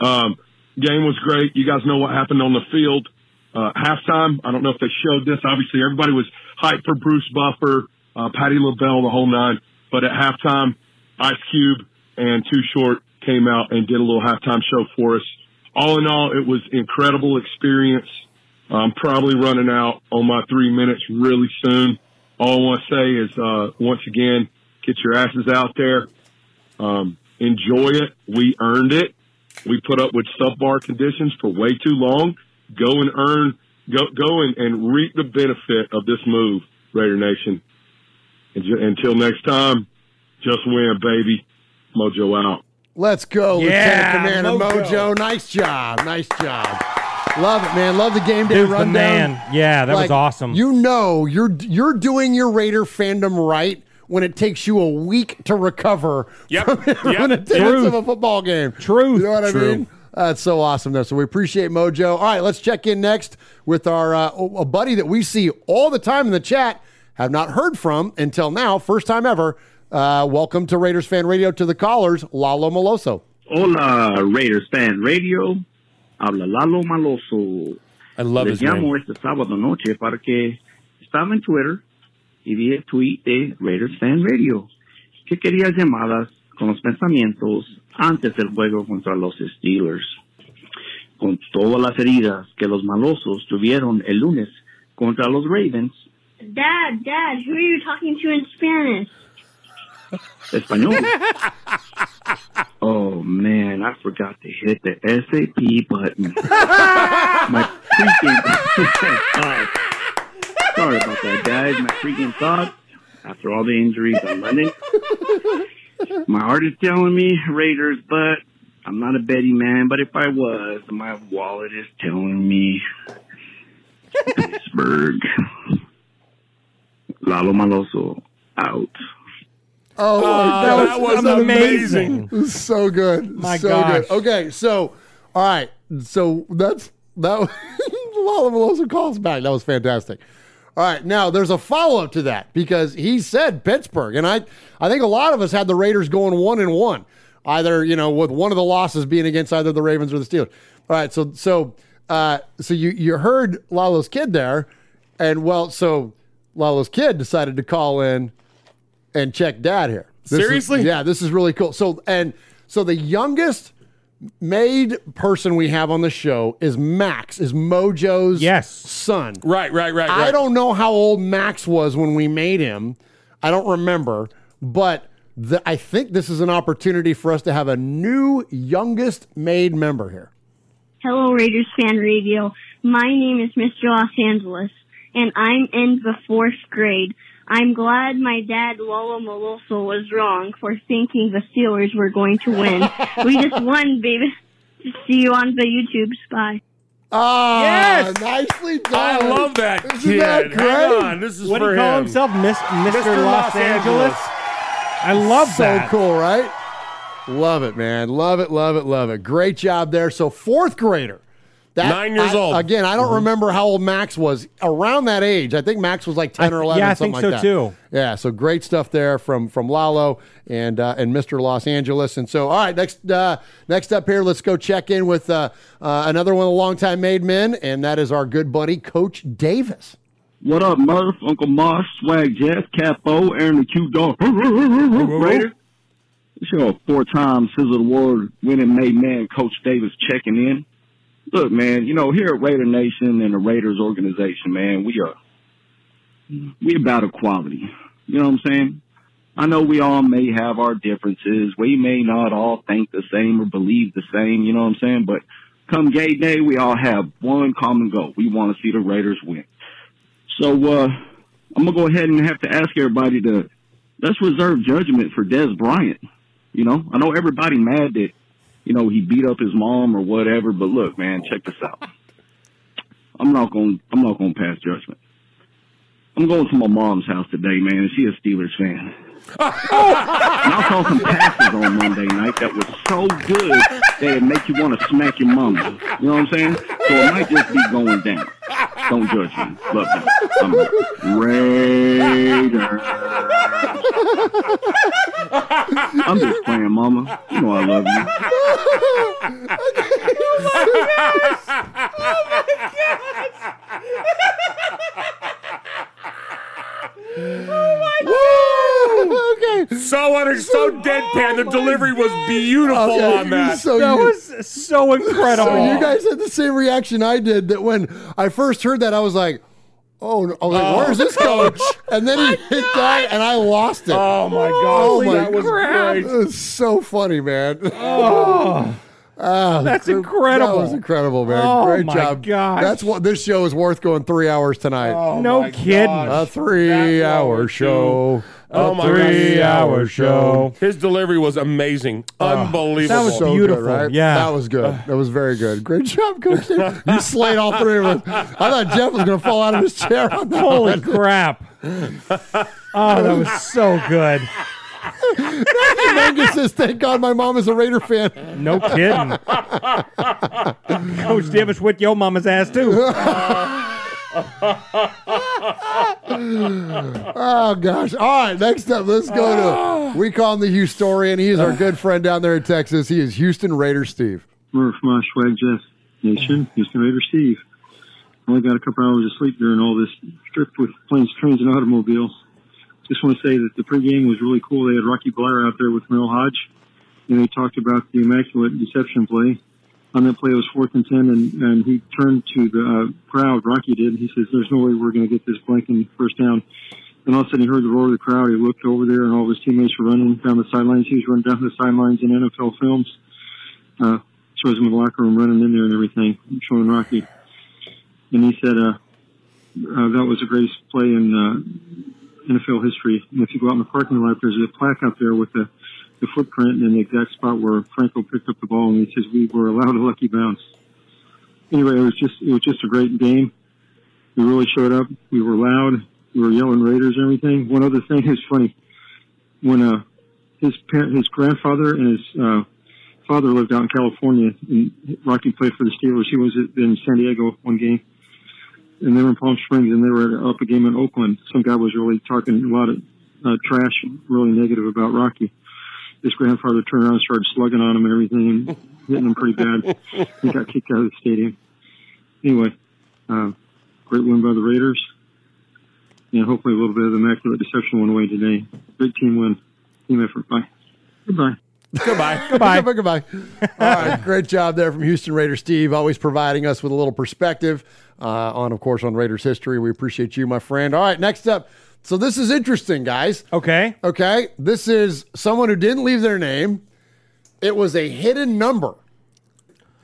Um, game was great. You guys know what happened on the field. Uh, halftime, I don't know if they showed this. Obviously, everybody was hyped for Bruce Buffer, uh, Patti LaBelle, the whole nine. But at halftime, Ice Cube and Too Short came out and did a little halftime show for us. All in all, it was incredible experience. I'm probably running out on my three minutes really soon. All I want to say is, uh, once again, get your asses out there. Um, enjoy it. We earned it. We put up with subpar conditions for way too long. Go and earn, go, go and, and reap the benefit of this move, Raider Nation. And ju- until next time, just win, baby. Mojo out. Let's go, Yeah, Lieutenant Commander Mojo. Mojo. Nice job. Nice job. Love it, man. Love the game day Dude, the rundown. man. Yeah, that was awesome. You know you're you're doing your Raider fandom right when it takes you a week to recover Yep. from Yep. an attendance of a football game. Truth. You know what I mean? That's so awesome, though. So we appreciate Mojo. All right, let's check in next with our uh, a buddy that we see all the time in the chat. Have not heard from until now. First time ever. Uh, welcome to Raiders Fan Radio to the callers, Lalo Maloso. Hola, Raiders Fan Radio. Habla Lalo Maloso. I love Les his llamo name. este sábado noche para que estaba en Twitter y vi el tweet de Raiders Fan Radio que quería llamadas con los pensamientos antes del juego contra los Steelers. Con todas las heridas que los malosos tuvieron el lunes contra los Ravens, Dad, Dad, who are you talking to in Spanish? español. Oh man, I forgot to hit the SAP button. My freaking thoughts. Sorry about that, guys. My freaking thoughts after all the injuries on Monday. My heart is telling me Raiders, but I'm not a betting man. But if I was, my wallet is telling me Pittsburgh. Lalo Maloso out. Oh, Oh, that, that was, was amazing. It so good. My so gosh. good. Okay, so all right, so that's that. Lalo Maloso calls back. That was fantastic. All right, now there's a follow up to that because he said Pittsburgh, and I I think a lot of us had the Raiders going one and one, either you know with one of the losses being against either the Ravens or the Steelers. All right, so so uh, so you you heard Lalo's kid there, and well, so Lalo's kid decided to call in and check dad here. This is- Seriously? yeah, this is really cool. So and so the youngest made person we have on the show is Max, is Mojo's Yes. son. Right, right, right, I right. don't know how old Max was when we made him. I don't remember, but the, I think this is an opportunity for us to have a new youngest made member here. Hello, Raiders fan radio. My name is Mr. Los Angeles, and I'm in the fourth grade. I'm glad my dad, Lolo Moloso, was wrong for thinking the Steelers were going to win. we just won, baby. See you on the YouTube. Bye. Ah, Yes! nicely done. I love that Isn't kid. that Hang great? on, this is What do for you call him. himself? Miss, Mr. Mr. Los, Los Angeles? Angeles. I love so that. So cool, right? Love it, man. Love it, love it, love it. Great job there. So fourth grader. That, Nine years I- old. Again, I don't Mm-hmm. remember how old Max was. Around that age, I think Max was like ten I- or eleven. yeah, I something think like so, that. too. Yeah, so great stuff there from from Lalo and uh, and Mr. Los Angeles. And so, all right, next uh, next up here, let's go check in with uh, uh, another one of the longtime made men, and that is our good buddy Coach Davis. What up, Murph, Uncle Moss, Swag Jeff, Capo, Aaron the Q Dog, Raider. It's your four-time Sizzle Award winning made man, Coach Davis, checking in. Look, man, you know, here at Raider Nation and the Raiders organization, man, we are we about equality. You know what I'm saying? I know we all may have our differences. We may not all think the same or believe the same. You know what I'm saying? But come game day, we all have one common goal. We want to see the Raiders win. So uh, I'm gonna go ahead and have to ask everybody to let's reserve judgment for Dez Bryant. You know, I know everybody mad that you know he beat up his mom or whatever, but look, man, check this out. I'm not gonna I'm not gonna pass judgment. I'm going to my mom's house today, man, and she a Steelers fan. I saw some passes on Monday night that was so good that it make you want to smack your mama. You know what I'm saying? So it might just be going down. Don't judge me. Look, I'm a Raider. I'm just playing, mama. You know I love you. oh my okay. So under, so deadpan. The delivery was beautiful Okay, on that. so That you- was so incredible. So you guys had the same reaction I did. That when I first heard that, I was like, "Oh, no. I was like, Oh, where's this coach?" And then he hit that, and I lost it. Oh my gosh, Oh my that was crap. great. It was so funny, man. oh, Ah, That's that- incredible. That was incredible, man. Oh, Great my job. gosh. That's what this show is worth going three hours tonight. Oh no my kidding. gosh. A three-hour That show. Oh A my gosh. three-hour show. His delivery was amazing, ah, unbelievable. That was So beautiful. good, right? Yeah. that was good. That was very good. Great job, Coach. Dave. you slayed all three of us. I thought Jeff was going to fall out of his chair on that. Holy one. crap. Oh, that was so good. Angus says, "Thank God my mom is a Raider fan." No kidding. Coach Davis with your mama's ass, too. Oh gosh! All right, next up, let's go to ah. we call him the Houstorian. He is our good ah. friend down there in Texas. He is Houston Raider Steve. Murph, Mosh, Swag, Jeff, Nation, Houston Raider Steve. Only got a couple hours of sleep during all this trip with planes, trains, and automobiles. Just want to say that the pregame was really cool. They had Rocky Bleier out there with Mel Hodge, and they talked about the immaculate deception play. On that play, it was fourth and ten, and, and he turned to the uh, crowd. Rocky did. And he says, "There's no way we're going to get this blanking first down." And all of a sudden, he heard the roar of the crowd. He looked over there, and all of his teammates were running down the sidelines. He was running down the sidelines in NFL films. Uh, shows him in the locker room running in there and everything, showing Rocky. And he said, uh, uh, that was the greatest play in uh, NFL history. And if you go out in the parking lot, there's a plaque up there with the, the footprint and the exact spot where Franco picked up the ball, and he says we were allowed a lucky bounce. Anyway, it was just it was just a great game. We really showed up. We were loud. We were yelling Raiders and everything. One other thing is funny when uh, his parent, his grandfather and his uh, father lived out in California, and Rocky played for the Steelers. He was in San Diego one game and they were in Palm Springs, and they were up a game in Oakland. Some guy was really talking a lot of uh, trash, really negative about Rocky. His grandfather turned around and started slugging on him and everything, and hitting him pretty bad. He got kicked out of the stadium. Anyway, uh, great win by the Raiders, and hopefully a little bit of the immaculate deception went away today. Great team win, team effort. Bye. Goodbye. Goodbye. goodbye. goodbye. All right. Great job there from Houston Raider Steve, always providing us with a little perspective uh, on, of course, on Raiders history. We appreciate you, my friend. All right. Next up. So this is interesting, guys. Okay. Okay. This is someone who didn't leave their name. It was a hidden number.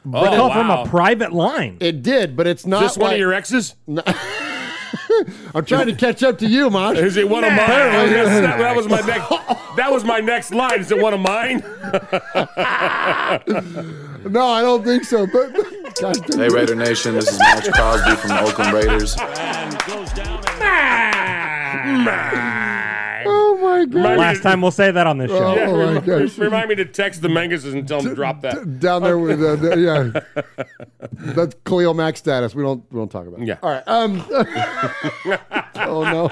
But it oh, called from a private line. It did, but it's not Is this one of your exes? I'm trying to catch up to you, Mosh. Is it one of mine? Apparently. That, that was my next. That was my next line. Is it one of mine? no, I don't think so. But Hey Raider Nation, this is Maxx Crosby from the Oakland Raiders. Oh my god! Last time we'll say that on this show. Yeah, Oh, my remind, gosh. remind me to text the Manguses and tell them to drop that. down there with uh, the- yeah, that's Khalil Mack status. We don't we don't talk about. It. Yeah. All right. Um. oh no.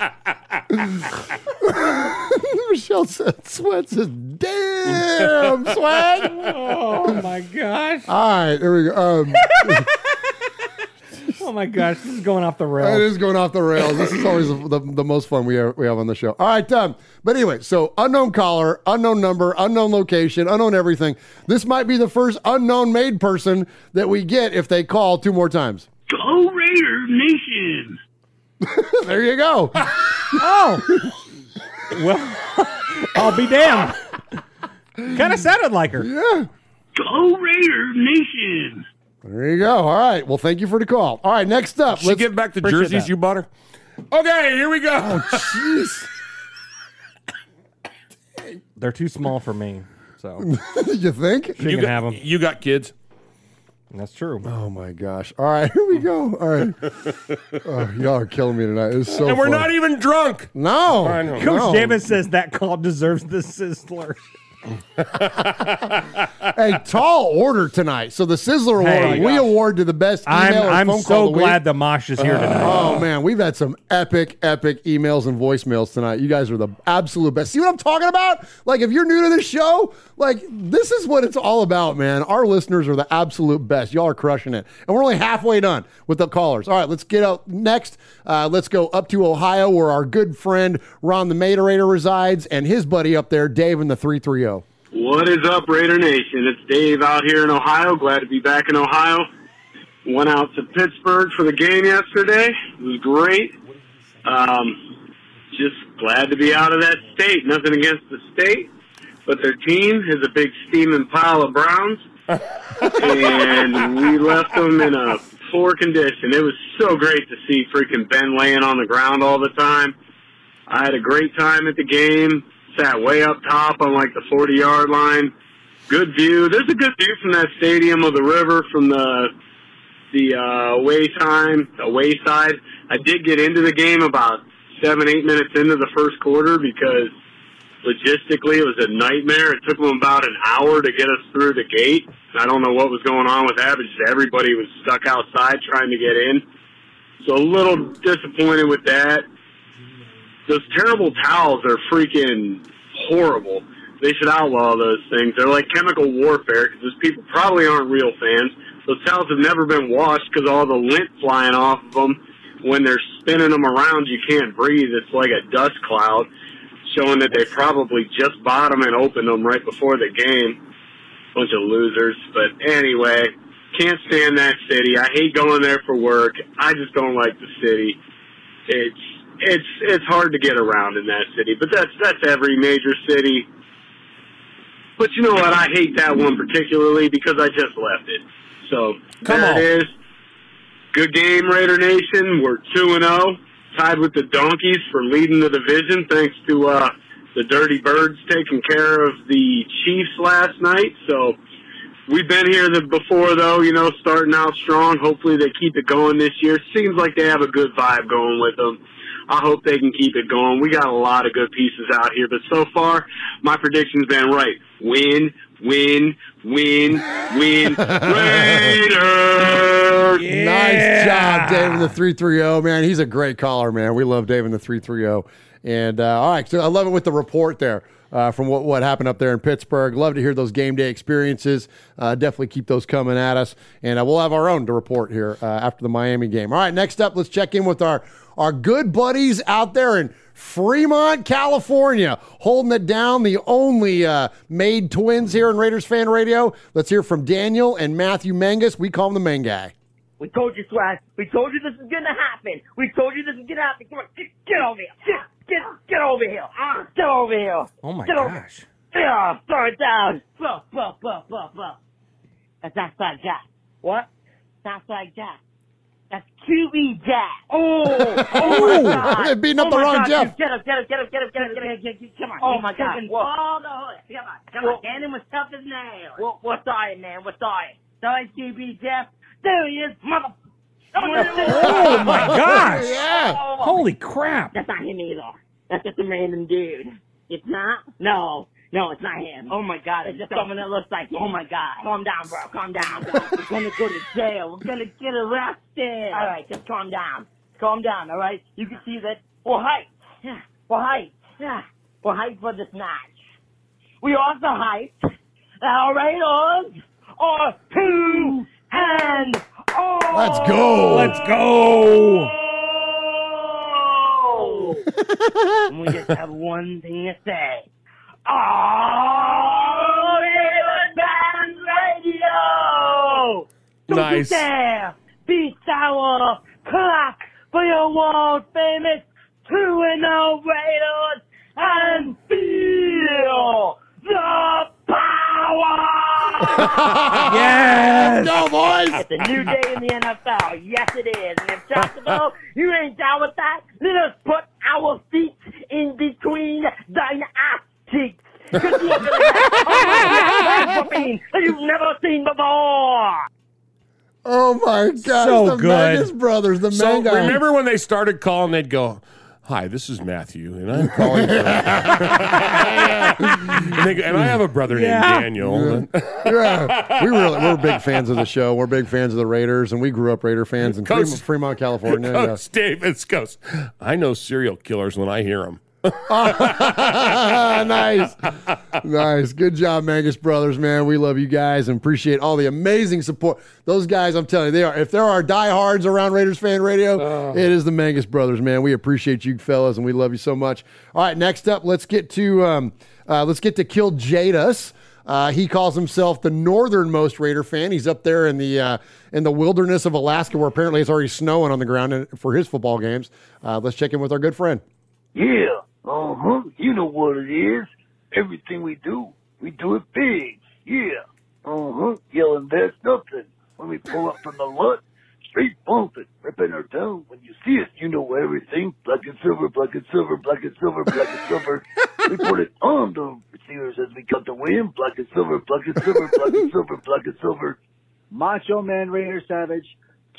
Michelle said, "Sweat says, damn, sweat." Oh my gosh. All right, here we go. Um, Oh my gosh. This is going off the rails. is going off the rails. This is always the, the most fun we have, we have on the show. All right, um, but anyway, so unknown caller, unknown number, unknown location, unknown everything. This might be the first unknown made person that we get if they call two more times. Go Raider Nation! there you go. oh. Well, I'll be damned. kind of sounded like her. Yeah. Go Raider Nation! There you go. All right. Well, thank you for the call. All right, next up. She get back the Appreciate jerseys that. you bought her. Okay, here we go. Oh, jeez. They're too small for me. So you think? she you can got, have them. You got kids. That's true. Oh my gosh. All right, here we go. All right. Oh, y'all are killing me tonight. It's so and we're fun. not even drunk. No. I know. Coach No. Davis says that call deserves the sizzler. hey, tall order tonight. So the Sizzler Hey. Award, Oh my we award to the best email I'm or I'm phone call so glad the Mosh is here tonight. Oh man, we've had some epic, epic emails and voicemails tonight. You guys are the absolute best. See what I'm talking about? Like, if you're new to this show, like this is what it's all about, man. Our listeners are the absolute best. Y'all are crushing it, and we're only halfway done with the callers. All right, let's get out next. Uh, let's go up to Ohio, where our good friend Ron the Materator resides, and his buddy up there, Dave, in the three three oh. zero. What is up, Raider Nation? It's Dave out here in Ohio. Glad to be back in Ohio. Went out to Pittsburgh for the game yesterday. It was great. Um, just glad to be out of that state. Nothing against the state, but their team is a big steaming pile of Browns, and we left them in a poor condition. It was so great to see freaking Ben laying on the ground all the time. I had a great time at the game. Sat way up top on like the 40 yard line. Good view. There's a good view from that stadium of the river from the the uh, away time, away side. I did get into the game about seven, eight minutes into the first quarter because logistically it was a nightmare. It took them about an hour to get us through the gate. I don't know what was going on with that, but just everybody was stuck outside trying to get in. So a little disappointed with that those terrible towels are freaking horrible. They should outlaw those things. They're like chemical warfare because those people probably aren't real fans. Those towels have never been washed because all the lint flying off of them. When they're spinning them around, you can't breathe. It's like a dust cloud, showing that they probably just bought them and opened them right before the game. Bunch of losers. But anyway, can't stand that city. I hate going there for work. I just don't like the city. It's it's it's hard to get around in that city. But that's that's every major city. But you know what? I hate that one particularly because I just left it. So Come there on. it is. Good game, Raider Nation. We're two and zero, tied with the Donkeys for leading the division, thanks to uh, the Dirty Birds taking care of the Chiefs last night. So we've been here the, before, though. You know, starting out strong. Hopefully, they keep it going this year. Seems like they have a good vibe going with them. I hope they can keep it going. We got a lot of good pieces out here, but so far, my prediction's been right. Win, win, win, win. Raiders. Nice job, Dave in the 330. Man, he's a great caller, man. We love Dave in the 330. And uh, all right, so I love it with the report there uh, from what, what happened up there in Pittsburgh. Love to hear those game day experiences. Uh, definitely keep those coming at us. And uh, we'll have our own to report here uh, after the Miami game. All right, next up, let's check in with our, our good buddies out there in Fremont, California, holding it down. The only uh, made twins here in Raiders Fan Radio. Let's hear from Daniel and Matthew Mangus. We call him the main guy. We told you, Swag. We told you this was gonna happen. We told you this was gonna happen. Come on, get, get over here. Get, get, get over here. Ah, Get over here. Oh my get Over. gosh. Yeah, throw it down. Buh, buh, buh, buh, buh. That's outside Jack. What? That's outside Jack. That's QB Jack. Oh, oh my God. They're beating up oh the wrong God, Jeff. Get him, get him, get him, get him, get him, get him, get him, get him. Come on. Oh, oh my God, taking all the hood. Come on, come on. Danny was tough as nails. What, what's I, man? What's I? Sorry, QB Jeff. There he is, mother. Oh my gosh! Yeah. Oh. Holy crap! That's not him either. That's just a random dude. It's not? No. No, it's not him. Oh my god, it's just someone that looks like him. Oh my god. Calm down, bro. Calm down. We're gonna go to jail. We're gonna get arrested. Alright, just calm down. Calm down, alright? You can see that we're hyped. Yeah. We're hyped. Yeah. We're hyped for this match. We also hyped that our Raiders are two and oh. Let's go. Let's go. and we just have one thing to say. Oh, Raven Band Radio! Don't Nice. you dare beat our clock for your world famous 2 and 0 Raiders and feel the power! Yes! Go, boys! It's a new day in the NFL. Yes, it is. And if Jacksonville, you ain't down with that, let us put our feet in between thine ass cheeks. 'Cause you're gonna get that you've never seen before. Oh my god! So the good. Mangus brothers, the So main guy. remember when they started calling, they'd go, "Hi, this is Matthew, and I'm calling." from-" and, they go, and I have a brother Yeah. named Daniel. yeah, we really we're big fans of the show. We're big fans of the Raiders, and we grew up Raider fans in Coach- Fremont, Fremont, California. Coach Davis goes, "I know serial killers when I hear them." nice, nice, good job, Mangus brothers. Man, we love you guys and appreciate all the amazing support. Those guys, I'm telling you, they are. If there are diehards around Raiders fan radio, it is the Mangus brothers. Man, we appreciate you fellas, and we love you so much. All right, next up, let's get to um, uh, let's get to Kill Jadus. Uh, he calls himself the northernmost Raider fan. He's up there in the uh, in the wilderness of Alaska, where apparently it's already snowing on the ground for his football games. Uh, let's check in with our good friend. Yeah, uh huh. You know what it is. Everything we do, we do it big. Yeah, uh huh. Yelling, that's nothing. When we pull up from the lot, straight bumping, ripping her down. When you see us, you know everything. Black and silver, black and silver, black and silver, black and silver. we put it on the receivers as we cut the wind. Black and silver, black and silver, black and silver, black and silver. Macho Man Raider Savage,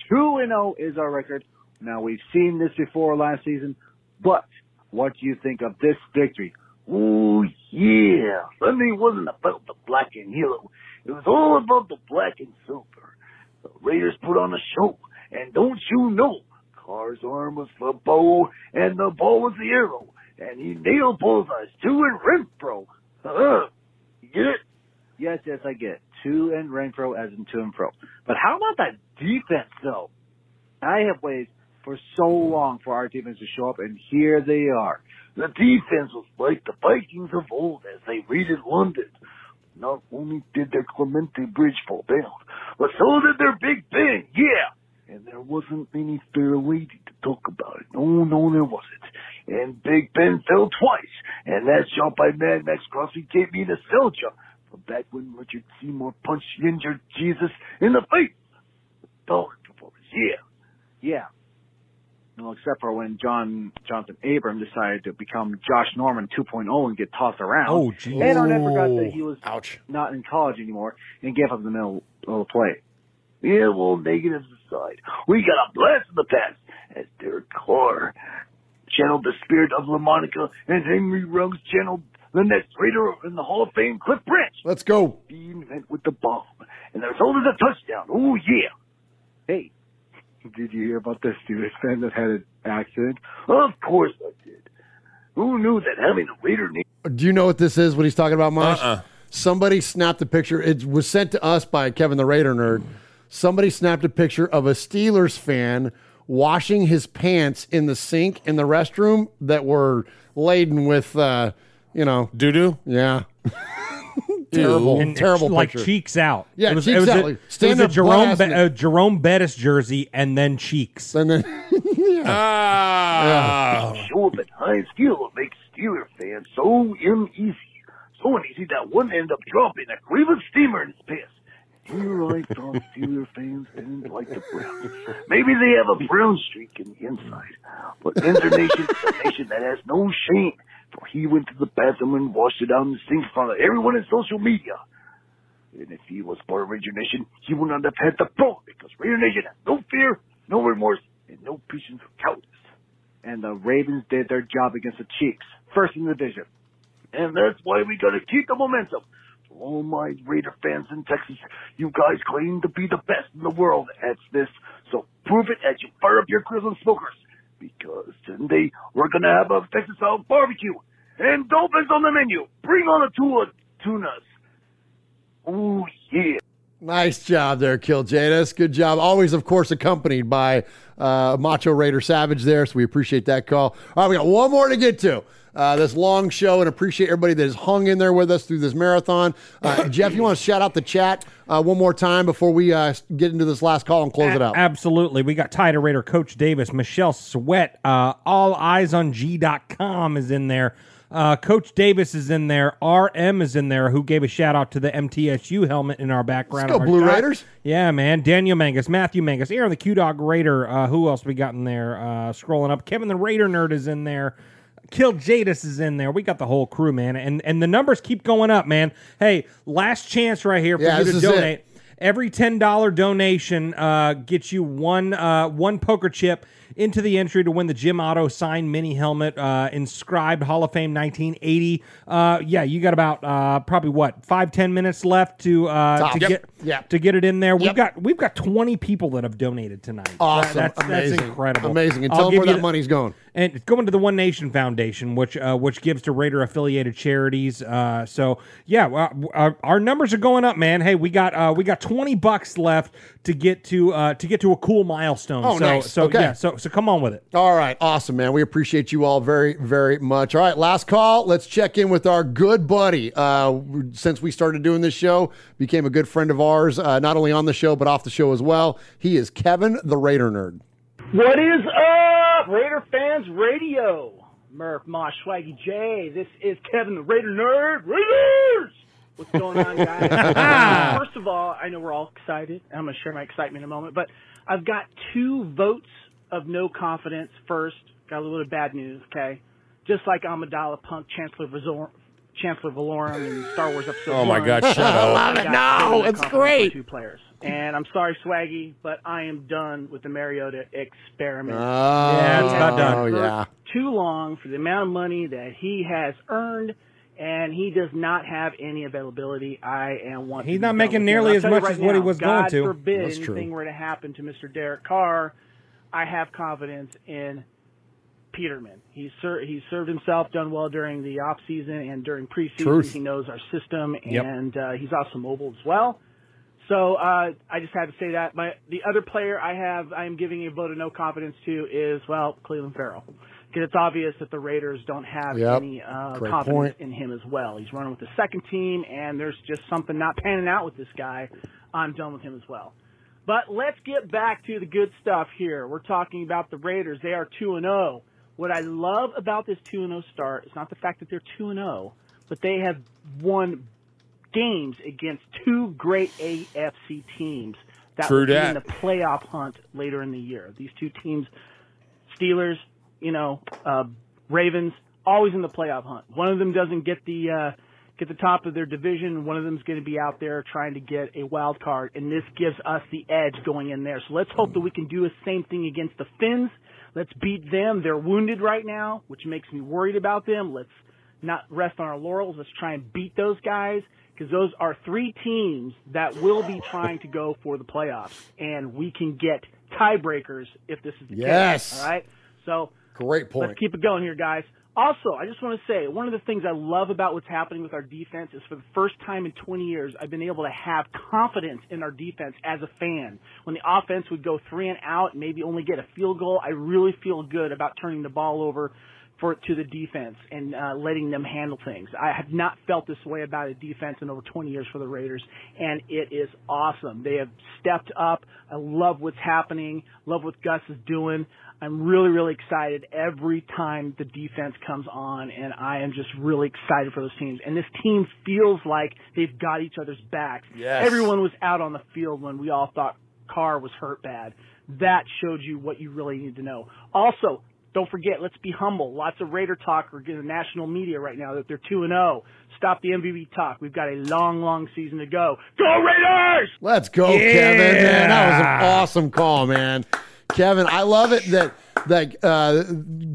2 and 0 is our record. Now, we've seen this before last season, but what do you think of this victory? Oh yeah. Sunday wasn't about the black and yellow. It was all about the black and silver. The Raiders put on a show, and don't you know, Carr's arm was the bow, and the ball was the arrow, and he nailed bullseyes two in Renfrow. Uh, you get it? Yes, yes, I get it. 2 and Renfrow as in 2 and pro. But how about that defense, though? I have waited for so long for our defense to show up, and here they are. The defense was like the Vikings of old as they raided London. Not only did their Clemente Bridge fall down, but so did their Big Ben, yeah! And there wasn't any fair lady to talk about it. No, no, there wasn't. And Big Ben fell twice, and that shot by Mad Maxx Crosby gave me nostalgia from back when Richard Seymour punched injured Jesus in the face. Dog performance, yeah. Yeah. Well, except for when John Johnathan Abram decided to become Josh Norman 2.0 and get tossed around. Oh, geez. And Arnette forgot that he was Ouch. not in college anymore and gave up the middle of the play. Yeah, well, negatives aside, we got a blast in the past as Derek Carr channeled the spirit of Lamonica and Henry Ruggs channeled the next Raider in the Hall of Fame, Cliff Branch. Let's go. Being met with the bomb. And the result is a touchdown. Oh, yeah. Hey, did you hear about the Steelers fan that had an accident? Of course I did. Who knew that having a Raider name Do you know what this is? What he's talking about, Marsh? Uh-uh. Somebody snapped a picture. It was sent to us by Kevin the Raider nerd. Somebody snapped a picture of a Steelers fan washing his pants in the sink in the restroom that were laden with, uh, you know, doo doo. Yeah, terrible, And terrible like picture. cheeks out. Yeah, it was, cheeks it was out, A, like, it was a Jerome blast Be- a Jerome Bettis jersey and then cheeks. And then Ah. show up at Heinz Field will make Steeler fans so uneasy. So uneasy that one end up dropping a Cleveland steamer in his piss. Here I thought Steeler fans didn't like the Browns. Maybe they have a brown streak in the inside. But Inter Nation is a nation that has no shame. He went to the bathroom and washed it down the sink in front of everyone in social media. And if he was part of Raider Nation, he would not have had the problem because Raider Nation has no fear, no remorse, and no patience for cowardice. And the Ravens did their job against the Chiefs, first in the division. And that's why we gotta keep the momentum. All my Raider fans in Texas, you guys claim to be the best in the world at this, so prove it as you fire up your grills and smokers. Because Sunday, we're gonna have a Texas style barbecue. And dolphins on the menu. Bring on the two tunas. Oh yeah. Nice job there, Kill Jadis. Good job. Always, of course, accompanied by uh, Macho Raider Savage there. So we appreciate that call. All right, we got one more to get to. Uh, this long show and appreciate everybody that has hung in there with us through this marathon. Uh, Jeff, you want to shout out the chat uh, one more time before we uh, get into this last call and close it out? Absolutely. We got Tiger Raider, Coach Davis, Michelle Sweat, uh, all eyes on G.com is in there. Uh, Coach Davis is in there. RM is in there, who gave a shout out to the MTSU helmet in our background. Let's go, our Blue shot. Raiders. Yeah, man. Daniel Mangus, Matthew Mangus, Aaron the Q Dog Raider. Uh, who else we got in there? Uh, scrolling up. Kevin the Raider Nerd is in there. Kill Jadis is in there. We got the whole crew, man. And and the numbers keep going up, man. Hey, last chance right here for Yeah, you to is it. donate. Every ten dollar donation uh, gets you one uh, one poker chip into the entry to win the Jim Otto signed mini helmet, uh, inscribed Hall of Fame 1980. Uh, yeah, you got about uh, probably what five ten minutes left to uh, to Yep. get Yep. to get it in there. We've got we've got twenty people that have donated tonight. Awesome. That- that's, Amazing. that's incredible. Amazing. And tell them where that the- money's going. and it's going to the One Nation Foundation, which uh, which gives to Raider affiliated charities. Uh, so yeah, our, our numbers are going up, man. Hey, we got uh, we got twenty bucks left to get to uh, to get to a cool milestone. Oh, so, nice. So Okay. yeah, so so come on with it. All right, awesome, man. We appreciate you all very, very much. All right, last call. Let's check in with our good buddy. Uh, since we started doing this show, became a good friend of ours, uh, not only on the show but off the show as well. He is Kevin the Raider Nerd. What is up, Raider fans radio? Murph, Mosh, Swaggy J. This is Kevin the Raider Nerd. Raiders! What's going on, guys? First of all, I know we're all excited. and I'm going to share my excitement in a moment, but I've got two votes of no confidence first. Got a little bit of bad news, okay? Just like Amidala Punk, Chancellor Vazor- Chancellor Valorum and Star Wars Episode Oh, my God, shut up. I love I it. got No, no it's great. Two players. And I'm sorry, Swaggy, but I am done with the Mariota experiment. Oh, Yeah, it's about done. Oh, yeah. Too long for the amount of money that he has earned, and he does not have any availability. I am want. He's to not making nearly as I'll much right as what he now, was going God to. forbid That's true. anything were to happen to Mr. Derek Carr. I have confidence in Peterman. He's ser- he's served himself, done well during the off season and during preseason. Truth. He knows our system, Yep. and uh, he's also mobile as well. So uh, I just had to say that. My the other player I have I am giving a vote of no confidence to is well Clelin Ferrell because it's obvious that the Raiders don't have Yep. any uh, Great confidence point. in him as well. He's running with the second team, and there's just something not panning out with this guy. I'm done with him as well. But let's get back to the good stuff here. We're talking about the Raiders. They are 2 and 0. what I love about this 2 and 0 start is not the fact that they're 2 and 0, but they have won games against two great AFC teams that True will be in the playoff hunt later in the year. These two teams, Steelers, you know, uh, Ravens, always in the playoff hunt. One of them doesn't get the uh, get the top of their division. One of them's going to be out there trying to get a wild card, and this gives us the edge going in there. So let's hope that we can do the same thing against the Finns. Let's beat them. They're wounded right now, which makes me worried about them. Let's not rest on our laurels. Let's try and beat those guys because those are three teams that will be trying to go for the playoffs, and we can get tiebreakers if this is the Yes. case. All right. So Great point. Let's keep it going here, guys. Also, I just want to say one of the things I love about what's happening with our defense is for the first time in 20 years, I've been able to have confidence in our defense as a fan. When the offense would go three and out, and maybe only get a field goal, I really feel good about turning the ball over for to the defense and uh, letting them handle things. I have not felt this way about a defense in over 20 years for the Raiders, and it is awesome. They have stepped up. I love what's happening. Love what Gus is doing. I'm really, really excited every time the defense comes on, and I am just really excited for those teams. And this team feels like they've got each other's backs. Yes. Everyone was out on the field when we all thought Carr was hurt bad. That showed you what you really need to know. Also, don't forget, let's be humble. Lots of Raider talk or the national media right now that they're 2 and 0. Stop the MVP talk. We've got a long, long season to go. Go Raiders! Let's go, Kevin. Man, that was an awesome call, man. Kevin, I love it that that uh,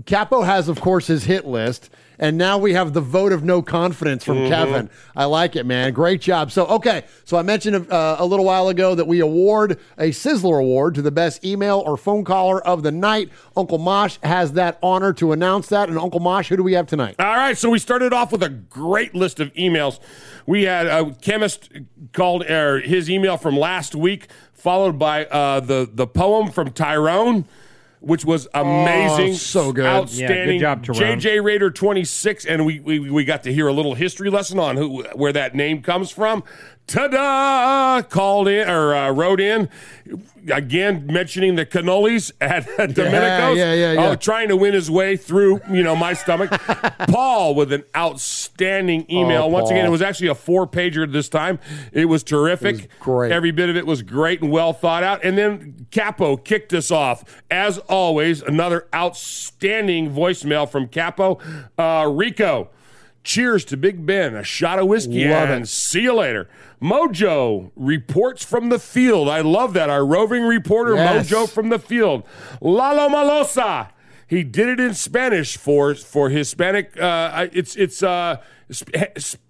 Capo has, of course, his hit list, and now we have the vote of no confidence from Mhm. Kevin. I like it, man. Great job. So, okay, so I mentioned uh, a little while ago that we award a Sizzler Award to the best email or phone caller of the night. Uncle Mosh has that honor to announce that. And Uncle Mosh, who do we have tonight? All right, so we started off with a great list of emails. We had a chemist called uh, his email from last week, followed by uh, the the poem from Tyrone, which was amazing, Oh, so good. outstanding. Yeah, good job, Tyrone. JJ Raider twenty six, and we, we we got to hear a little history lesson on who where that name comes from. Ta-da! Called in or uh, wrote in again, mentioning the cannolis at Domenico's. yeah, yeah, yeah. Oh, trying to win his way through, you know, my stomach. Paul with an outstanding email. Oh, Once Paul. again, it was actually a four pager this time. It was terrific. It was great. Every bit of it was great and well thought out. And then Capo kicked us off. As always, another outstanding voicemail from Capo. Uh, Rico. Cheers to Big Ben, a shot of whiskey, Love and it. see you later. Mojo reports from the field. I love that. Our roving reporter, Yes. Mojo from the field. Lalo Maloso. He did it in Spanish for for Hispanic. Uh, it's it's uh, sp- sp-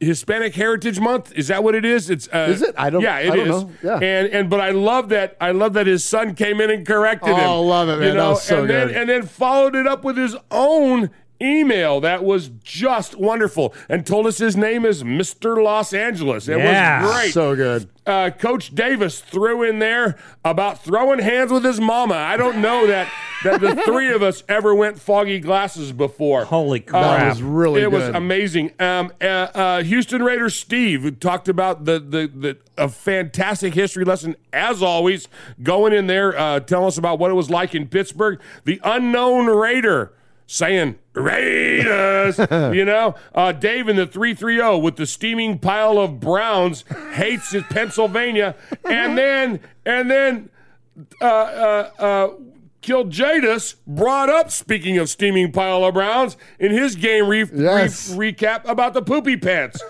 Hispanic Heritage Month. Is that what it is? It's uh, Is it? I don't- Yeah, it I don't is. know. Yeah. It is. And and but I love that. I love that his son came in and corrected him. Oh, love it, man. You know, so and then and then followed it up with his own email that was just wonderful and told us his name is Mr. Los Angeles. It Yeah. was great. So good. Uh, Coach Davis threw in there about throwing hands with his mama. I don't know that that the three of us ever went foggy glasses before. Holy Uh, crap. That was really it was amazing. Um, uh, uh, Houston Raiders Steve talked about the the, the a fantastic history lesson as always. Going in there, uh, telling us about what it was like in Pittsburgh. The unknown Raider saying Raiders. you know, uh, Dave in the three three zero with the steaming pile of Browns hates his Pennsylvania, and then and then uh, uh, uh, Kiljadis brought up, speaking of steaming pile of Browns, in his game re- Yes. re- recap about the poopy pants.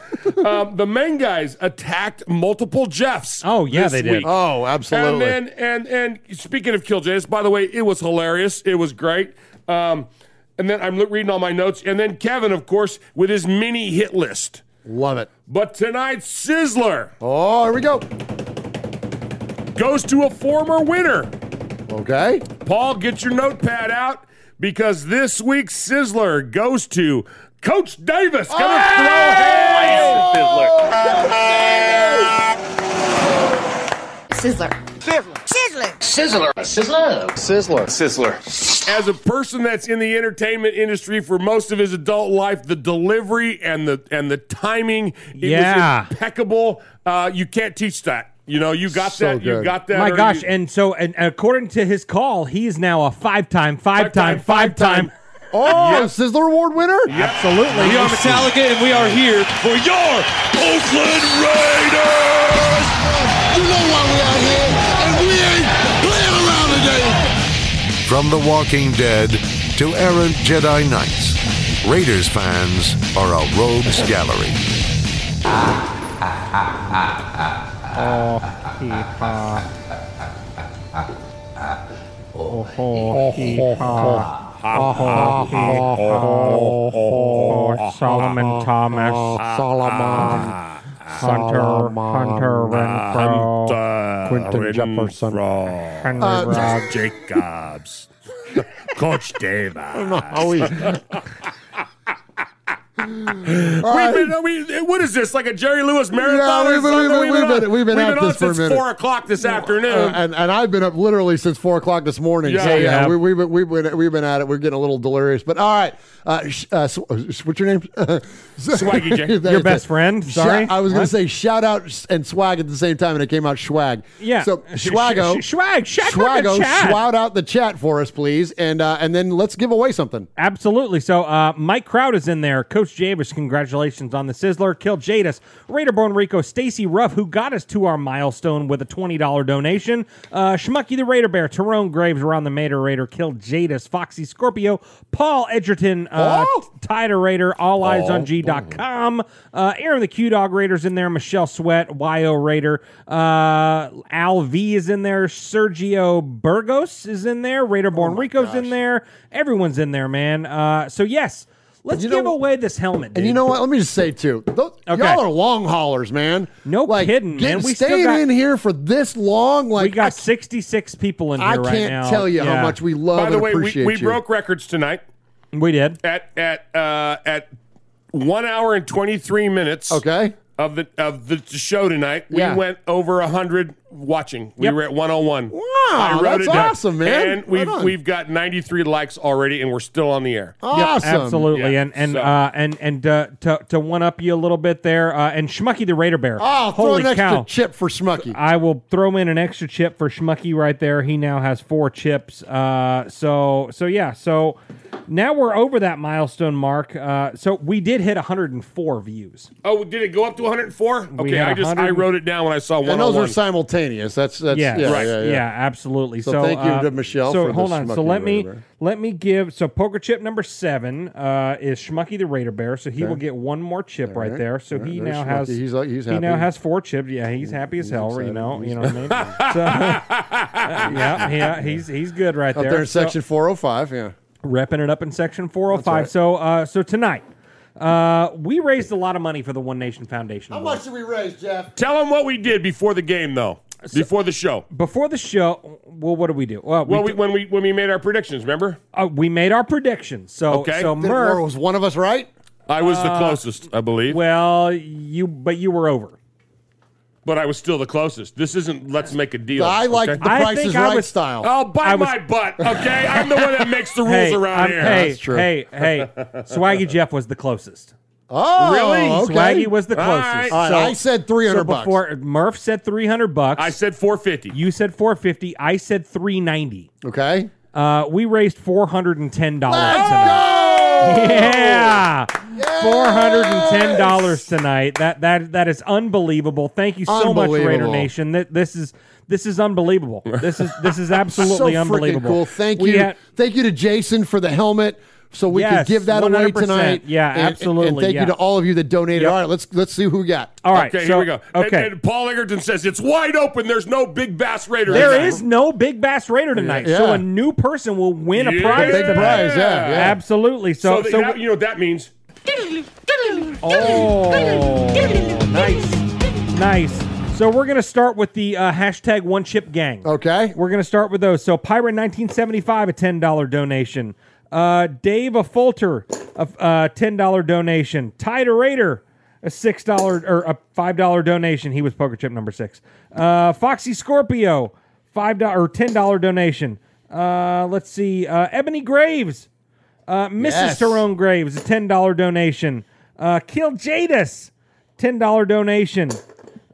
um, the Manguses attacked multiple Jeffs. Oh, yeah, this they did. week. Oh, absolutely. And then, and and speaking of Kiljadis, by the way, it was hilarious. It was great. Um, and then I'm reading all my notes. And then Kevin, of course, with his mini hit list. Love it. But tonight's Sizzler Oh, here we go. goes to a former winner. Okay. Paul, get your notepad out because this week's Sizzler goes to Coach Davis. Gonna throw oh! hands. Sizzler. Sizzler. Sizzler. Sizzler. Sizzler. Sizzler. Sizzler. As a person that's in the entertainment industry for most of his adult life, the delivery and the and the timing, it Yeah. impeccable. Uh, you can't teach that. You know, you got So that. You got that. My gosh! you- And so, and according to his call, he is now a five-time, five-time, Five-time, five-time Oh, Sizzler Award winner? Absolutely. We are Metallica, and we are here for your Oakland Raiders. You know why we out here, From The Walking Dead to errant Jedi Knights, Raiders fans are a rogues gallery. Oh. Oh. Oh. Oh, Solomon Thomas. Solomon. Hunter, Hunter Renfrow. Quinton Jefferson. Henry Uh, Ruggs. Jacobs. Coach Dave. I don't know how we. We've been, uh, we, what is this? Like a Jerry Lewis marathon? Yeah, or we've been- something? we've been- we've been- we've been at on this for a since minute. four o'clock this afternoon. Uh, and and I've been up literally since four o'clock this morning. Yeah, so you yeah, we, we've been, we've been we've been at it. We're getting a little delirious, but all right. Uh, sh- uh, sw- what's your name? Swaggy J. Your best friend? Sh- Sorry? I was going to say shout out and swag at the same time, and it came out swag. Yeah. So Sh- Schwago, sh- sh- swag, shout out the chat. shout out the chat for us, please, and uh, and then let's give away something. Absolutely. So uh, Mike Crowd is in there. Coach Javis, congratulations on the Sizzler. Kill Jadis. Raiderborn Rico. Stacy Ruff, who got us to our milestone with a $20 donation. Uh, Schmucky the Raider Bear. Tyrone Graves around the Mater Raider. Kill Jadis. Foxy Scorpio. Paul Edgerton. Uh, Tider Raider. All eyes on G.com. Uh, Aaron the Q Dog Raiders in there. Michelle Sweat. YO Raider. Uh, Al V is in there. Sergio Burgos is in there. Raiderborn Rico's in there. Everyone's in there, man. Uh, so, yes. Let's you know give away this helmet. Dude. And you know what? Let me just say too, those, Okay. y'all are long haulers, man. No like, kidding, get- man. We still staying got- in here for this long, like we got 66 people in here I right can't now. tell you Yeah. how much we love By the and way, we, appreciate we you. broke records tonight We did. at at uh, at one hour and twenty three minutes. Okay. Of the of the show tonight, Yeah. we went over hundred watching. We Yep. were at one hundred one. Wow, that's awesome, man. And we've Right on. we've got ninety three likes already, and we're still on the air. Awesome. Absolutely, Yeah, and and so- uh, and and uh, to to one up you a little bit there, uh, and Schmucky the Raider Bear. Oh, throw Holy an extra cow! chip for Schmucky. I will throw in an extra chip for Schmucky right there. He now has four chips. Uh, so so yeah. So now we're over that milestone mark. Uh, so we did hit 104 views. Oh, did it go up to one hundred and four? Okay, I just I wrote it down when I saw one and those are one. Simultaneous. That's that's yeah, yeah, right. yeah, yeah. absolutely. So So, thank you uh, to Michelle So for hold the on. So let me Bear. let me give. So poker chip number seven uh, is Schmucky the Raider Bear. So he Okay. will get one more chip right right. there. So All right, he there's now Schmucky. has He's, uh, he's he now has four chips. Yeah, he's happy as hell. You know. He's- You know what I mean. So, yeah, yeah, he's he's good right Up there. there in So- section 405, yeah. repping it up in section 405. That's right. So uh, so tonight. Uh, we raised a lot of money for the One Nation Foundation. How boys. much did we raise, Jeff? Tell them what we did before the game, though. Before the show. Before the show, well, what did we do? Well, Well, we, we, when we when we made our predictions, remember? uh, we made our predictions. So, Okay. so Murph, was one of us right? I was the Uh, closest, I believe, well, you, but you were over. but I was still the closest. This isn't let's make a deal. I like okay? the I Price think is I Right was- style. Oh, bite was- my butt, okay? I'm the one that makes the rules hey, around I'm- here. Hey, That's true. hey, hey, Swaggy Jeff was the closest. Oh, really? Okay. Swaggy was the All closest. right. All right, So- I said 300 so bucks. before Murph said 300 bucks. I said 450. you said 450. I said 390. Okay. Uh, we raised $410 tonight. Yeah. Yes! Four hundred and ten dollars tonight. That that that is unbelievable. Thank you so much, Raider Unbelievable. Nation. That this is this is unbelievable. This is this is absolutely so freaking unbelievable. cool. Thank We you. had- Thank you to Jason for the helmet. So we Yes, could give that away 100%. tonight. Yeah, And- and- And, absolutely, thank yeah. you to all of you that donated. Yep. All right, let's let's see who we got. all right, okay, so, here we go. Okay, And, Paul Edgerton says it's wide open. There's no big bass raider. there tonight. is no big bass Raider tonight, Yeah. so a new person will win a prize. Big prize, yeah, yeah. absolutely. So, So that- so, that- you know what that means? Oh, nice, nice. So we're gonna start with the uh, hashtag One Chip Gang. Okay. We're gonna start with those. So Pirate 1975, a ten dollar donation. Uh, Dave a Fulter, a uh, ten dollar donation. Ty Raider, a six dollar or a five dollar donation. He was poker chip number six. Uh, Foxy Scorpio, five dollar or ten dollar donation. Uh, let's see. Uh, Ebony Graves, uh, Mrs. Yes. Tyrone Graves, a ten dollar donation. Uh, Kill Jadis, ten dollar donation.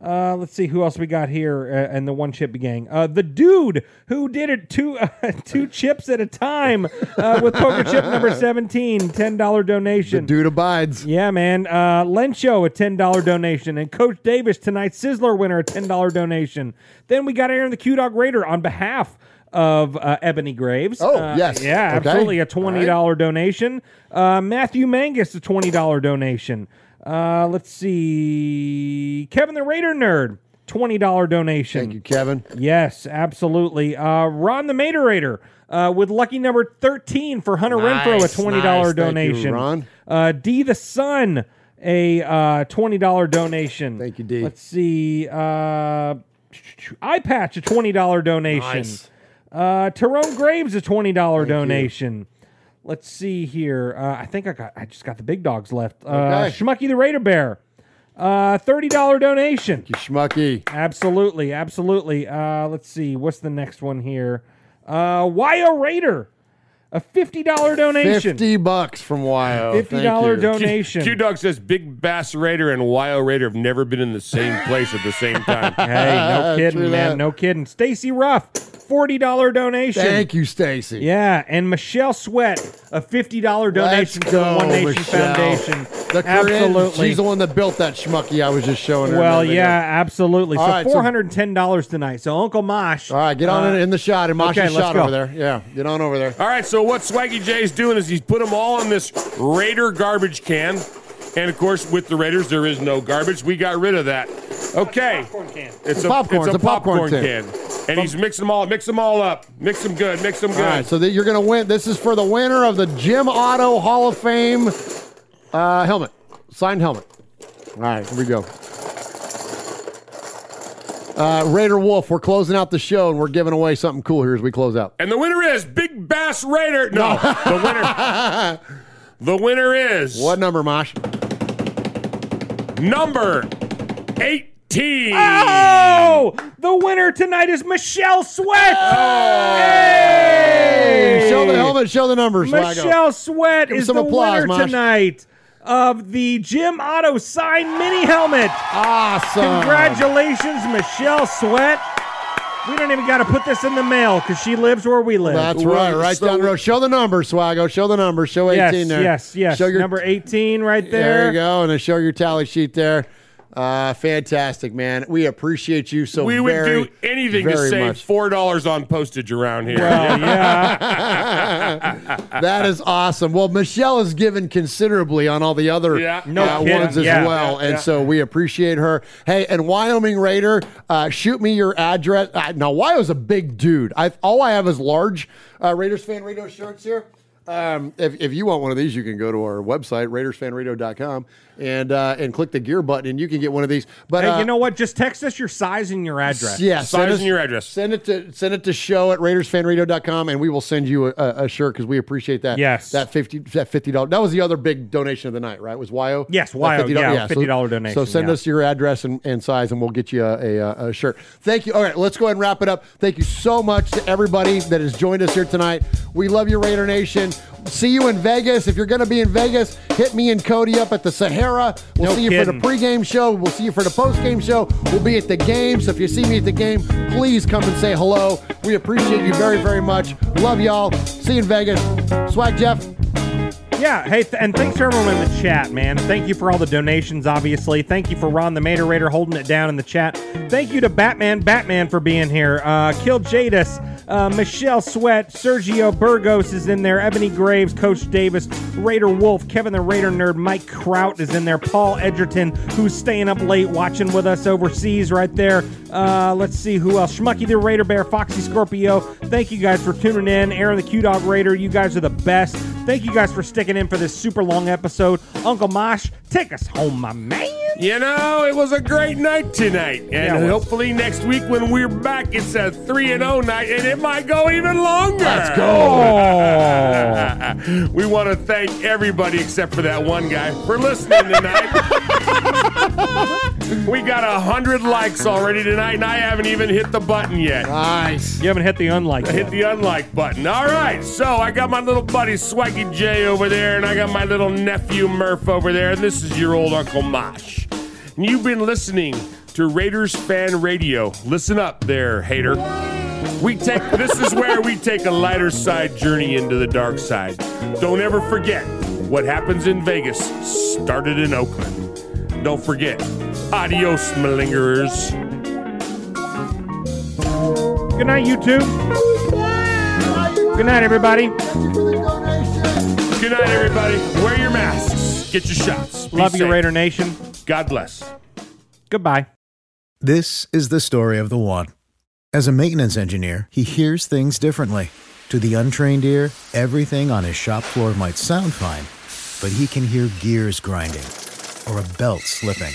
Uh, let's see who else we got here uh, in the one chip gang. Uh, the dude who did it two uh, two chips at a time uh, with poker chip number 17, $10 donation. The Dude abides. Yeah, man. Uh, Lencho, a $10 donation. And Coach Davis, tonight's Sizzler winner, a $10 donation. Then we got Aaron the Q Dog Raider on behalf of uh, Ebony Graves. Oh, Uh, yes. Yeah, Okay. absolutely. A $20 donation. Uh, Matthew Mangus, a $20 donation. Uh, let's see. Kevin the Raider Nerd, $20 donation. Thank you, Kevin. Yes, absolutely. Uh, Ron the Materator uh, with lucky number 13 for Hunter Renfrow, a $20 nice. Thank you, donation. Ron. Uh, D the Sun, a uh, $20 donation. Thank you, D. Let's see. Uh, Eye Patch, a $20 donation. Nice. Uh, Tyrone Graves, a $20 donation. Let's see here. Uh, I think I got. I just got the big dogs left. Uh, Okay. Schmucky the Raider Bear, uh, thirty dollar donation. You schmucky. Absolutely, absolutely. Uh, let's see. What's the next one here? Uh, Wyo Raider, a fifty dollar donation. 50 bucks from Wyo. $50 Thank donation. Q Dog says Big Bass Raider and Wyo Raider have never been in the same place at the same time. Hey, no kidding, man. that. No kidding. Stacy Ruff, forty dollar donation. Thank you, Stacy. Yeah, and Michelle Sweat, a fifty dollar donation to the One Nation Michelle. Foundation. The Corinne, absolutely. She's the one that built that schmucky I was just showing her. well, minute ago. yeah, absolutely. All so right, so- four hundred and ten dollars tonight. So Uncle Mosh. All right, get on uh, in, in the shot. And Masha's okay, shot go. over there. Yeah, get on over there. All right, so what Swaggy J's doing is he's put them all in this Raider garbage can. And of course, with the Raiders, there is no garbage. We got rid of that. Okay. It's a popcorn. It's a It's a popcorn popcorn, tin. can. And he's mixing them all. Mix them all up. Mix them good. Mix them good. All right, so that you're going to win. This is for the winner of the Jim Otto Hall of Fame uh, helmet, signed helmet. All right, here we go. Uh, Raider Wolf, we're closing out the show and we're giving away something cool here as we close out. And the winner is Big Bass Raider. No, the winner. The winner is What number, Mosh? Number 18. Oh, the winner tonight is Michelle Sweat. Oh. Hey! Show the helmet, show the numbers. Swaggo. Michelle Sweat Give is some the applause, winner Mosh. tonight of the Jim Otto signed mini helmet. Awesome. Congratulations, Michelle Sweat. We don't even got to put this in the mail because she lives where we live. That's right, right So- down the road. Show the number, Swaggo. Show the number. Show 18 yes, there. yes, yes. Show your Number 18 right There there. you go, and then show your tally sheet there. Uh, fantastic, man. We appreciate you so much. we would very, do anything to save much. four dollars on postage around here. Well, yeah. that is awesome. Well, Michelle has given considerably on all the other Yeah. No uh, kidding. ones as Yeah. well, Yeah, and yeah. so we appreciate her. Hey, and Wyoming Raider, uh, shoot me your address. Uh, now, Wyo's a big dude. I all I have is large uh, Raiders fan radio shirts here. Um, if, if you want one of these, you can go to our website, RaidersFanRadio.com, and uh, and click the gear button, and you can get one of these. But hey, uh, you know what? Just text us your size and your address. yeah, Size send us, and your address. Send it to send it to show at RaidersFanRadio.com, and we will send you a, a, a shirt because we appreciate that. Yes. that fifty that fifty dollars. That was the other big donation of the night, right? Was Wyo? Yes, That Wyo, $50 yeah, so- $50 donation, So send yeah. us your address and, and size, and we'll get you a, a, a shirt. Thank you. All right, let's go ahead and wrap it up. Thank you so much to everybody that has joined us here tonight. We love you, Raider Nation. See you in Vegas. If you're going to be in Vegas, hit me and Cody up at the Sahara. We'll No see you kidding. for the pregame show. We'll see you for the postgame show. We'll be at the game. So if you see me at the game, please come and say hello. We appreciate you very, very much. Love y'all. See you in Vegas. Swag Jeff. Yeah, hey, th- and thanks to everyone in the chat, man. Thank you for all the donations, obviously. Thank you for Ron the Mater Raider holding it down in the chat. Thank you to Batman Batman for being here. Uh, Kill Jadis, uh, Michelle Sweat, Sergio Burgos is in there, Ebony Graves, Coach Davis, Raider Wolf, Kevin the Raider Nerd, Mike Kraut is in there, Paul Edgerton, who's staying up late watching with us overseas right there. Uh, let's see who else. Schmucky the Raider Bear, Foxy Scorpio. Thank you guys for tuning in. Aaron the Q Dog Raider, you guys are the best. Thank you guys for sticking in for this super long episode. Uncle Mosh, take us home, my man. You know, it was a great night tonight. And Yeah, hopefully next week when we're back, it's a 3 and 0 night and it might go even longer. Let's go. we want to thank everybody except for that one guy for listening tonight. we got a hundred likes already tonight, and I haven't even hit the button yet. Nice. You haven't hit the unlike I hit the unlike button. All right, so I got my little buddy Swaggy J over there, and I got my little nephew Murph over there, and this is your old Uncle Mosh. And you've been listening to Raiders Fan Radio. Listen up there, hater. We take this is where we take a lighter side journey into the dark side. Don't ever forget what happens in Vegas started in Oakland. Don't forget. Adios, malingerers. Good night, YouTube. Good night, everybody. Good night, everybody. Wear your masks. Get your shots. Be Love you, safe. Raider Nation. God bless. Goodbye. This is the story of the one. As a maintenance engineer, he hears things differently. To the untrained ear, everything on his shop floor might sound fine, but he can hear gears grinding or a belt slipping.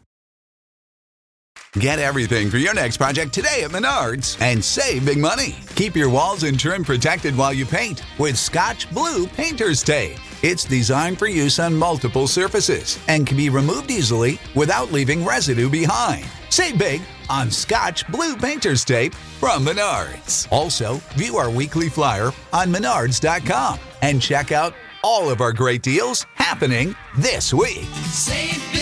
Get everything for your next project today at Menards and save big money. Keep your walls and trim protected while you paint with Scotch Blue Painter's Tape. It's designed for use on multiple surfaces and can be removed easily without leaving residue behind. Save big on Scotch Blue Painter's Tape from Menards. Also, view our weekly flyer on menards.com and check out all of our great deals happening this week. Save big